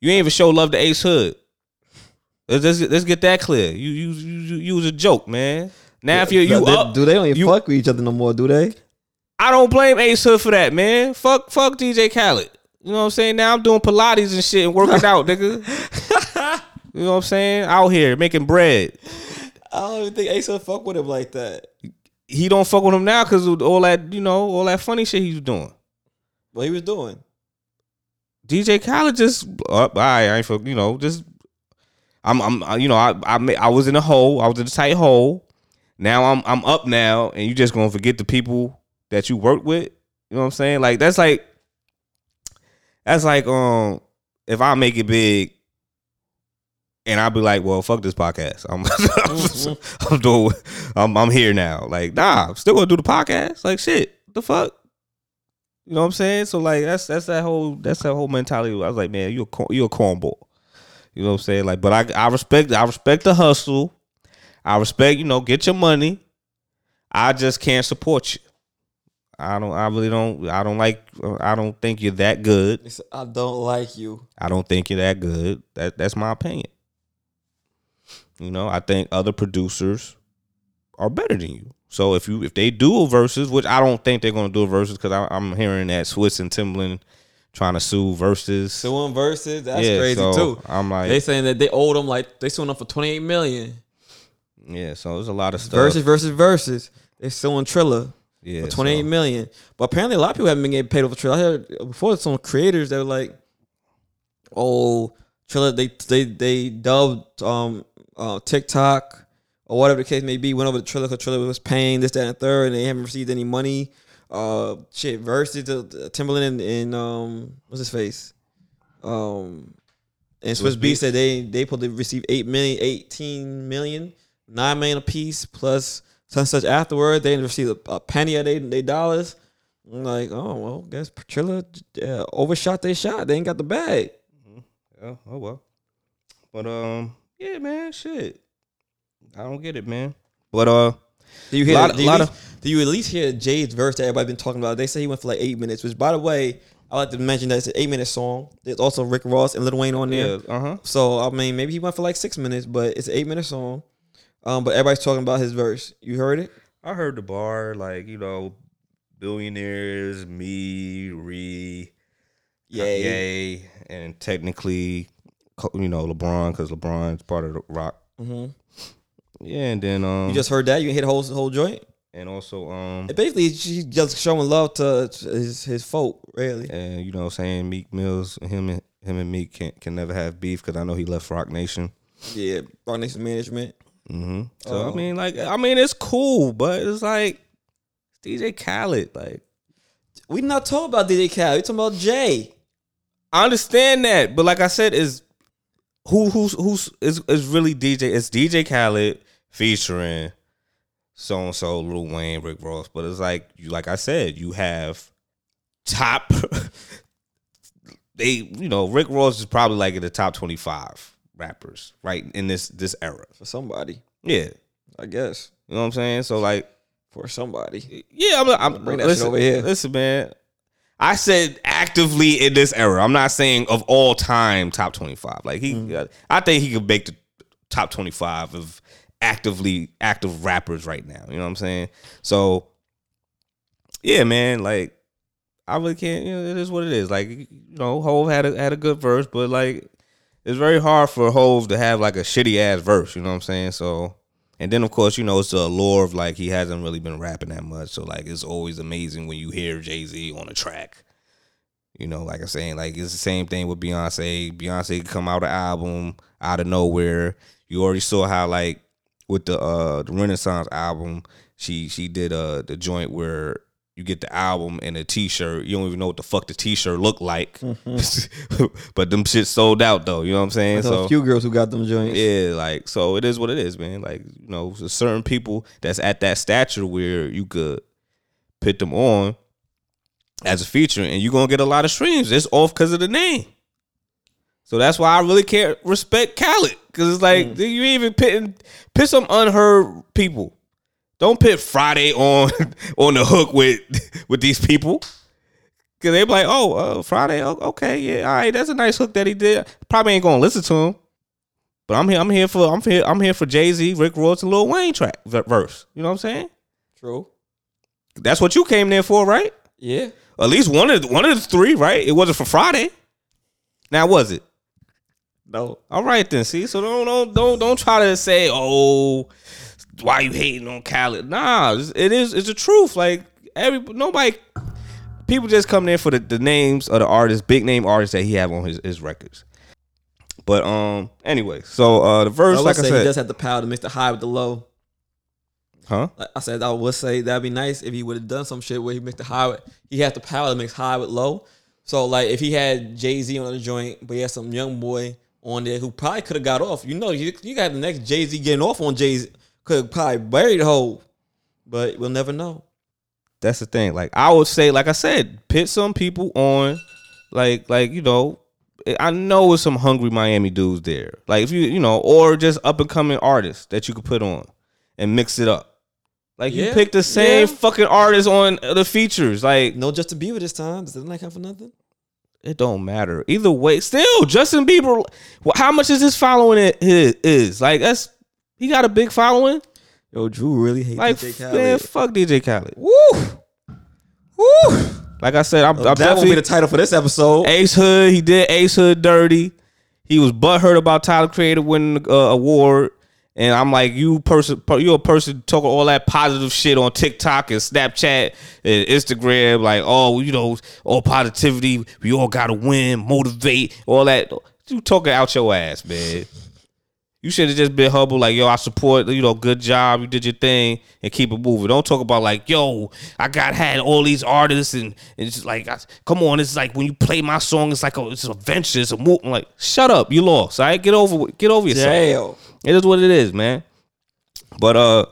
You ain't even show love to Ace Hood. Let's, let's, let's get that clear. You you you you was a joke, man. Now yeah, if you you they, up, do they don't even you, fuck with each other no more? Do they? I don't blame Ace Hood for that, man. Fuck fuck DJ Khaled. You know what I'm saying? Now I'm doing Pilates and shit and working [LAUGHS] out, nigga. You know what I'm saying? Out here making bread. I don't even think Ace will fuck with him like that. He don't fuck with him now because all that you know, all that funny shit he's doing. What he was doing? DJ Khaled just uh, I I ain't fuck. you know just I'm, I'm, you know, I, I, I was in a hole. I was in a tight hole. Now I'm, I'm up now, and you just gonna forget the people that you work with. You know what I'm saying? Like that's like, that's like, um, if I make it big, and I'll be like, well, fuck this podcast. I'm, [LAUGHS] mm-hmm. I'm doing, I'm, I'm here now. Like, nah, I'm still gonna do the podcast. Like, shit, the fuck. You know what I'm saying? So like, that's that's that whole that's that whole mentality. I was like, man, you a corn, you a cornball. You know what I'm saying? Like, but I I respect I respect the hustle. I respect you know get your money. I just can't support you. I don't. I really don't. I don't like. I don't think you're that good. I don't like you. I don't think you're that good. That that's my opinion. You know, I think other producers are better than you. So if you if they do a Verzuz, which I don't think they're gonna do a Verzuz because I'm hearing that Swizz and Timbaland trying to sue Verzuz. Suing Verzuz, that's Yeah, crazy so too. I'm like, They saying that they owed them like they suing them for twenty eight million. yeah. So there's a lot of stuff. Versus versus versus. They suing Triller yeah, for twenty eight so- million. But apparently a lot of people haven't been getting paid over Triller. I heard before some creators that were like, oh, Triller they they they dubbed um uh, TikTok or whatever the case may be, went over to Triller because Triller was paying this, that, and the third, and they haven't received any money. Uh, shit, versus the, the Timbaland and, and um, what's his face? Um, and Swizz. Beatz said they they probably received 8 million, 18 million, 9 million a piece plus such and such afterward. They didn't receive a, a penny of they, they dollars. I'm like, oh well, guess Triller uh, overshot they shot. They ain't got the bag. Yeah, oh well. But um, yeah, man, shit. I don't get it, man. But uh, Do you hear? Lot- do, you least, do you at least hear Jay's verse that everybody been talking about? They say he went for like eight minutes. Which, by the way, I like to mention that it's an eight minute song. There's also Rick Ross and Lil Wayne on there. yeah, uh huh. So I mean, maybe he went for like six minutes, but it's an eight minute song. Um, but everybody's talking about his verse. You heard it? I heard the bar, like you know, billionaires, me, re, Yay. yay, and technically, you know, LeBron because LeBron's part of the Roc. hmm Yeah, and then um, You just heard that? You hit whole whole joint. and also um, And basically, he's just showing love to his his folk. Really, and you know, saying Meek Mills, him and him and Meek can can never have beef because I know he left Roc Nation. yeah. Roc Nation management. hmm So Oh. I mean, like, I mean, it's cool, but it's like DJ Khaled. Like, We not talking about DJ Khaled. We talking about Jay. I understand that, but like I said, is who who's who's is is really DJ? It's DJ Khaled featuring so and so, Lil Wayne, Rick Ross. But it's like you, like I said, you have top. [LAUGHS] they, you know, Rick Ross is probably like in the top twenty five rappers right in this this era. for somebody. Yeah, I guess you know what I'm saying. So like, for somebody. Yeah, I'm. I'm Bring that shit listen, over here. Listen, man. I said actively in this era. I'm not saying of all time top 25. Like he, Mm. I think he could make the top 25 of actively active rappers right now. You know what I'm saying? So, yeah, man. Like, I really can't. You know, it is what it is. Like, you know, Hove had a had a good verse, but like, it's very hard for Hove to have like a shitty ass verse. You know what I'm saying? So. And then of course, you know, it's the allure of like he hasn't really been rapping that much. So like it's always amazing when you hear Jay Z on a track. You know, like I'm saying, like it's the same thing with Beyonce. Beyonce come out an album out of nowhere. You already saw how like with the uh the Renaissance album, she she did uh the joint where you get the album and a t-shirt. You don't even know what the fuck the t-shirt looked like. [LAUGHS] but them shit sold out though, you know what I'm saying? So a few girls who got them joints. Yeah, like so it is what it is, man. Like, you know, certain people that's at that stature where you could put them on as a feature and you're gonna get a lot of streams. It's off because of the name. So that's why I really can't respect Khaled. Cause it's like mm. you even pitting pit some unheard people. Don't put Fridayy on [LAUGHS] on the hook with [LAUGHS] with these people. Cause they be like, oh, uh, Fridayy, okay, yeah, all right, that's a nice hook that he did. Probably ain't gonna listen to him, but I'm here. I'm here for. I'm here. I'm here for Jay Z, Rick Ross, and Lil Wayne track verse. You know what I'm saying? True. That's what you came there for, right? Yeah. At least one of the, one of the three, right? It wasn't for Fridayy. Now was it? No. All right then. See, so don't don't don't don't try to say, oh, why you hating on Khaled? Nah, it is. It's the truth. Like every nobody, people just come there for the, the names of the artists, big name artists that he have on his his records. But um, anyway, so uh, the verse, would like I say he said, does have the power to mix the high with the low. huh? Like I said, I would say that'd be nice if he would have done some shit where he mixed the high with, he has the power to mix high with low. So like if he had Jay Z on the joint, but he had some young boy on there who probably could have got off. You know, you, you got the next Jay Z getting off on Jay Z, could probably bury the whole, but we'll never know. That's the thing. Like I would say, like I said, pit some people on, like like you know, eh, I know it's some hungry Miami dudes there. Like if you you know, or just up and coming artists that you could put on and mix it up. Like you Yeah, pick the same yeah. fucking artist on the features. Like No Justin Bieber this time. Does that not count for nothing? it don't matter either way. Still, Justin Bieber. How much is his following? It is like that's he got a big following. Yo, Drew really hates Like DJ man, Khaled. fuck DJ Khaled. Woo, woo. Like I said, I'm, I'm that definitely be the title for this episode. Ace Hood, he did Ace Hood dirty. He was butthurt about Tyler Creator winning the uh, award. And I'm like, you person, you're a person talking all that positive shit on TikTok and Snapchat and Instagram, like, oh, you know, all positivity. We all gotta win, motivate, all that. You talking out your ass, man. You should have just been humble, like, yo, I support, you know, good job, you did your thing, and keep it moving. Don't talk about like, yo, I got had all these artists, and, and it's just like, I, come on, it's like when you play my song, it's like a, it's a venture, it's a move. I'm like, shut up, you lost. All right, get over, get over yourself. Damn. It is what it is, man. But uh,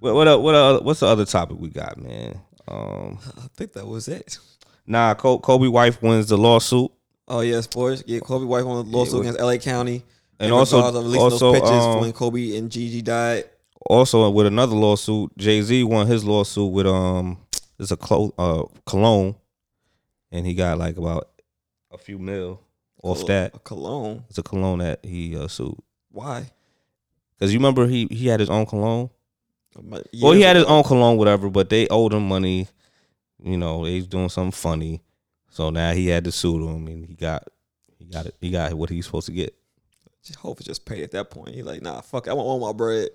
what what uh, what uh, what's the other topic we got, man? Um, I think that was it. nah, Kobe, Kobe wife wins the lawsuit. Oh yeah, sports. Yeah, Kobe wife won a lawsuit Yeah, against LA County. And also- also, um, when Kobe and Gigi died. Also, with another lawsuit, Jay Z won his lawsuit with um, it's a clo- uh cologne, and he got like about a few mil off Col- that. a cologne. It's a cologne that he uh, sued Why? because you remember he he had his own cologne. But Well, he had his own cologne, whatever, but they owed him money. You know, they was doing something funny, so now he had to sue them, and he got he got it. He got what he's supposed to get. Hope it just paid at that point. He like, nah, fuck, it, I want all my bread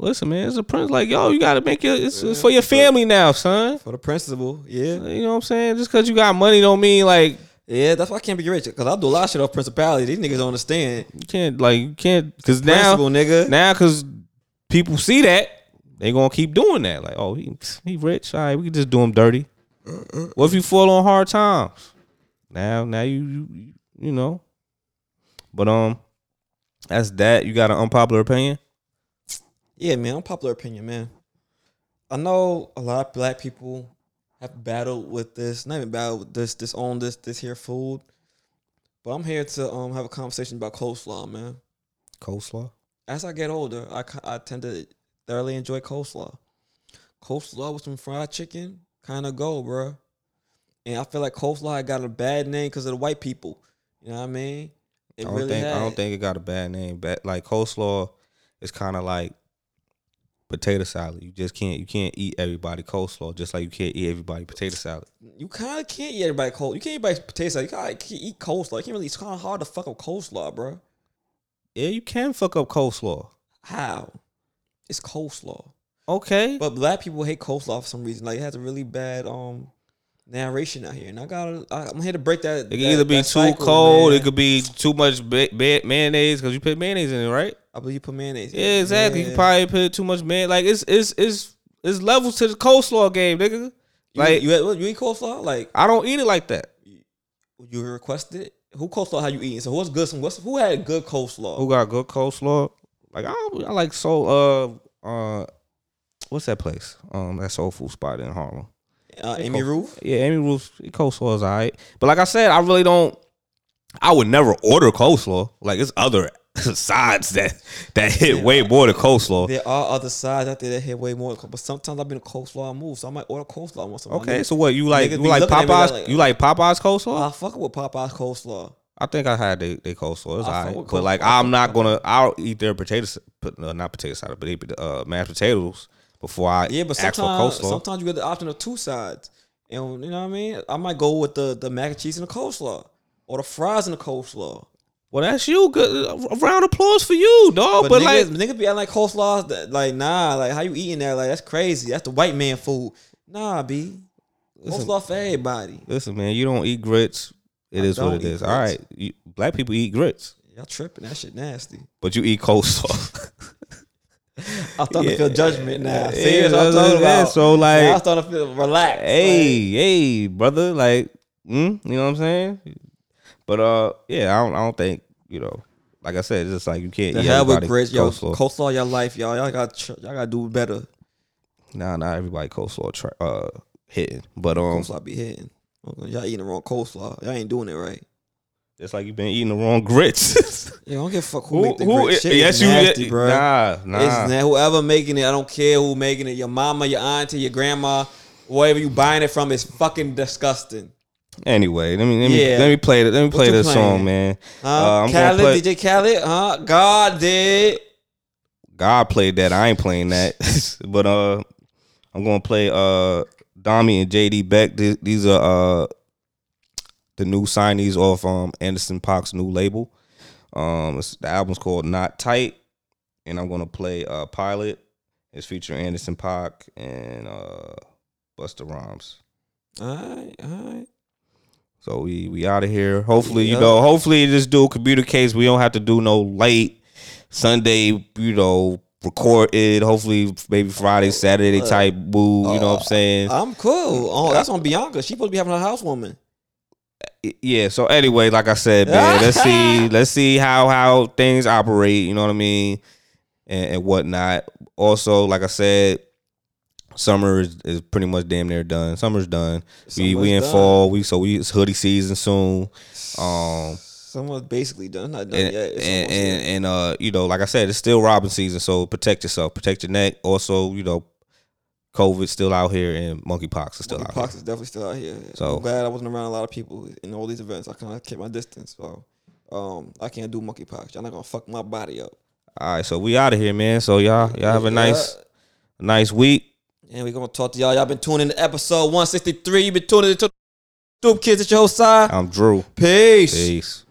Listen, man, it's a prince. Like, yo, you got to make it. It's, it's for your family now, son. for the principal. Yeah, You know what I'm saying? Just because you got money don't mean like yeah. That's why I can't be rich because I do a lot of shit off principality. These niggas don't understand. you can't like you can't because now Principal, nigga. now because people see that they gonna keep doing that. Like, oh, he he rich. All right, we can just do him dirty. What if you fall on hard times? Now, now you you, you know. But um, that's that. You got an unpopular opinion. Yeah, man. Unpopular opinion, man. I know a lot of black people have battled with this. Not even battled with this. This on this this here food. But I'm here to um have a conversation about coleslaw, man. Coleslaw. As I get older, I I tend to thoroughly enjoy coleslaw. Coleslaw with some fried chicken, kind of go, bro. And I feel like coleslaw got a bad name because of the white people. You know what I mean? It I don't really think I don't think it got a bad name. But like coleslaw is kind of like potato salad. You just can't you can't eat everybody coleslaw just like you can't eat everybody potato salad. You kind of can't eat everybody cold. You can't eat everybody potato salad. You kind of can't eat coleslaw. You can't really. It's kind of hard to fuck up coleslaw, bro. Yeah, you can fuck up coleslaw. How? It's coleslaw. Okay. But black people hate coleslaw for some reason. Like it has a really bad um narration out here, and I gotta. I, I'm here to break that. It can that- either be too cycle, cold. man. It could be too much ba- ba- mayonnaise because you put mayonnaise in it, right? I believe you put mayonnaise. in Yeah, it. exactly. You Yeah. could probably put too much man. Like it's it's it's it's levels to the coleslaw game, nigga. Like you, you, you eat coleslaw? Like I don't eat it like that. you requested it? Who coleslaw? How you eating? So what's good? Some what's who had good coleslaw? Who got good coleslaw? Like I, I like soul. Uh, uh, what's that place? Um, that soul food spot in Harlem. Uh, Amy Ruth. Yeah, Amy Ruth's coleslaw is alright. But like I said, I really don't. I would never order coleslaw. Like it's other [LAUGHS] sides that that hit way more than coleslaw. There are other sides out there that hit way more, but sometimes I've been a coleslaw move, so I might order coleslaw once in a while. Okay, so what you like? You like looking at me Popeyes? like- you like Popeyes coleslaw? I fuck with Popeye's coleslaw. I think I had they, they coleslaw. It's I alright, but like coleslaw. I'm not gonna. I'll eat their potatoes, put uh, not potato salad, but they uh, mashed potatoes before I Yeah, but ask for sometimes coleslaw. sometimes you get the option of two sides, and you know what I mean. I might go with the the mac and cheese and the coleslaw, or the fries and the coleslaw. Well, that's you. Good a round of applause for you, dog. But, But, niggas, like, niggas be acting like coleslaw, that, like nah, like how you eating that? Like that's crazy. That's the white man food. Nah, b. Listen. Coleslaw for everybody. listen, man, you don't eat grits. It I is what don't it eat is. All grits. right, you, black people eat grits. Y'all tripping. That shit nasty. but you eat coleslaw. [LAUGHS] I'm starting to feel judgment now. Yeah, that's what I'm talking yeah, so, like- Now I'm starting to feel relaxed. hey, hey, brother, like, mm, you know what I'm saying? But uh, yeah, I don't, I don't think you know. Like I said, it's just like you can't. the hell with grits, yo. coleslaw. Coleslaw, your life, y'all. Y'all got tr- y'all got to do better. Nah, not everybody coleslaw tra- uh hitting, but um, Coleslaw be hitting. Y'all eating the wrong coleslaw. Y'all ain't doing it right. It's like you've been eating the wrong grits. [LAUGHS] Yeah, I don't give a fuck who, make the who? grits. Shit yes, is you. nasty, bro. Nah, nah. It's na- whoever making it. I don't care who making it. Your mama, your auntie, your grandma, wherever you buying it from is fucking disgusting. Anyway, let me let me Yeah. let me play it. Let me play this song, man. Huh? Uh, Khaled, play- DJ Khaled, huh? God did. God played that. I ain't playing that. [LAUGHS] but uh I'm gonna play uh Domi and JD Beck. These, these are uh the new signees off um Anderson .Paak's new label. Um the album's called Not Tight. And I'm gonna play uh Pilot. It's featuring Anderson Park and uh Busta Rhymes. All right, all right. So we we out of here. Hopefully, you know, hopefully this dude communicates. We don't have to do no late Sunday, you know, record it. Hopefully maybe Friday, Saturday type boo. You know what I'm saying? I'm cool. Oh, that's on Bianca. She supposed to be having a housewoman. Yeah. So anyway, like I said, man, let's [LAUGHS] see, let's see how how things operate. You know what I mean, and, and whatnot. Also, like I said, summer is, is pretty much damn near done. Summer's done. we we in done. fall. We so we it's hoodie season soon. Um. Someone's basically done. Not done and, yet. It's and, and, and, uh you know like i said it's still robbing season so protect yourself protect your neck also you know covid's still out here and monkeypox is still out here. Monkeypox here is definitely still out here. So- I'm glad I wasn't around a lot of people in all these events. I kind of kept my distance. So um, I can't do monkeypox. Y'all not gonna fuck my body up. all right so we out of here man so y'all y'all have a nice nice week And we're gonna talk to y'all. Y'all been tuning to episode 163. You been tuning into the Stoop Kids at your whole side. i'm drew Peace. peace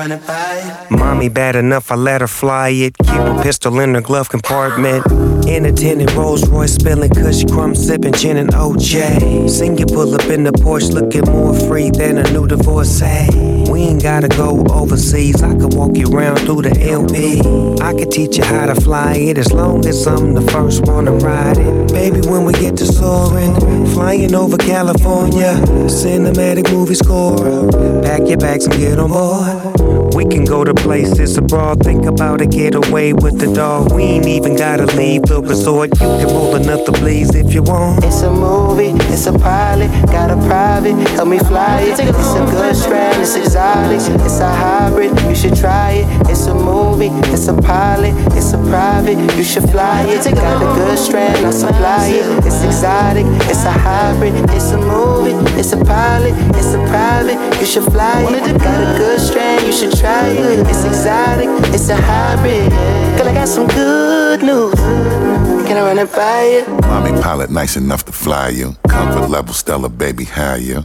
run it by? Mommy bad enough, I let her fly it. Keep a pistol in her glove compartment. Independent Rolls Royce spilling Kush crumb sipping gin and OJ. Sing pull up in the Porsche looking more free than a new divorcee. We ain't gotta go overseas. I can walk you around through the LP. I can teach you how to fly it as long as I'm the first one to ride it. Baby, when we get to soaring, flying over California, cinematic movie score. Pack your bags and get on board. We can go to places abroad. Think about a getaway with the dog. We ain't even gotta leave the resort. You can roll another blaze if you want. It's a movie, it's a pilot, got a private, help me fly it. It's a good strand, it's exotic, it's a hybrid, you should try it. It's a movie, it's a pilot, it's a private, you should fly it. Got a good strand, I supply it. It's exotic, it's a hybrid, it's a movie, it's a pilot, it's a private, you should fly it. Got a good strand, you should try it. It's exotic, it's a hybrid. Girl, I got some good news. Can I run it by you? Mommy pilot nice enough to fly you. Comfort level stellar, baby, how you?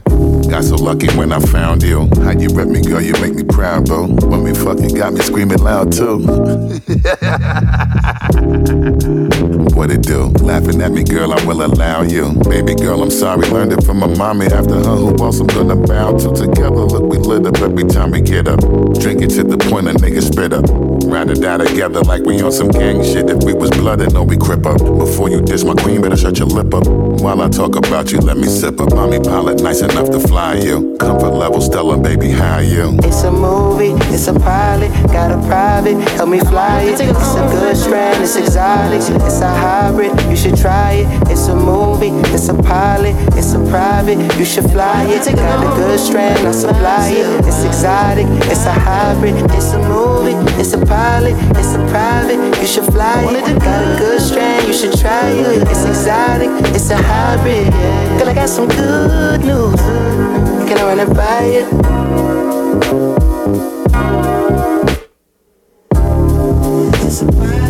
Got so lucky when I found you. How you rep me, girl, you make me proud, bro. When we fucking got me screaming loud too. [LAUGHS] what it do? Laughing at me, girl, I will allow you. Baby girl, I'm sorry, learned it from my mommy. After her, who else I'm gonna bow to? Together, look, we lit up every time we get up. Drink it to the point a nigga spit up. Ride or die together like we on some gang shit. If we was blooded, no, we crip up. Before you diss my queen, better shut your lip up. While I talk about you, let me sip up. Mommy pilot, nice enough to fly you. Comfort level stellar, baby, how you? It's a movie, it's a pilot, got a private, help me fly it. It's a good strand, it's exotic, it's a hybrid, you should try it. It's a movie, it's a pilot, it's a private, you should fly it. Got a good strand, I supply it. It's exotic, it's a hybrid, it's a movie, it's a pilot, pilot, it's a private, you should fly it. Got a good strain. you should try it. It's exotic, it's a hybrid. Girl, I got some good news. Can I run it by you? It's a private.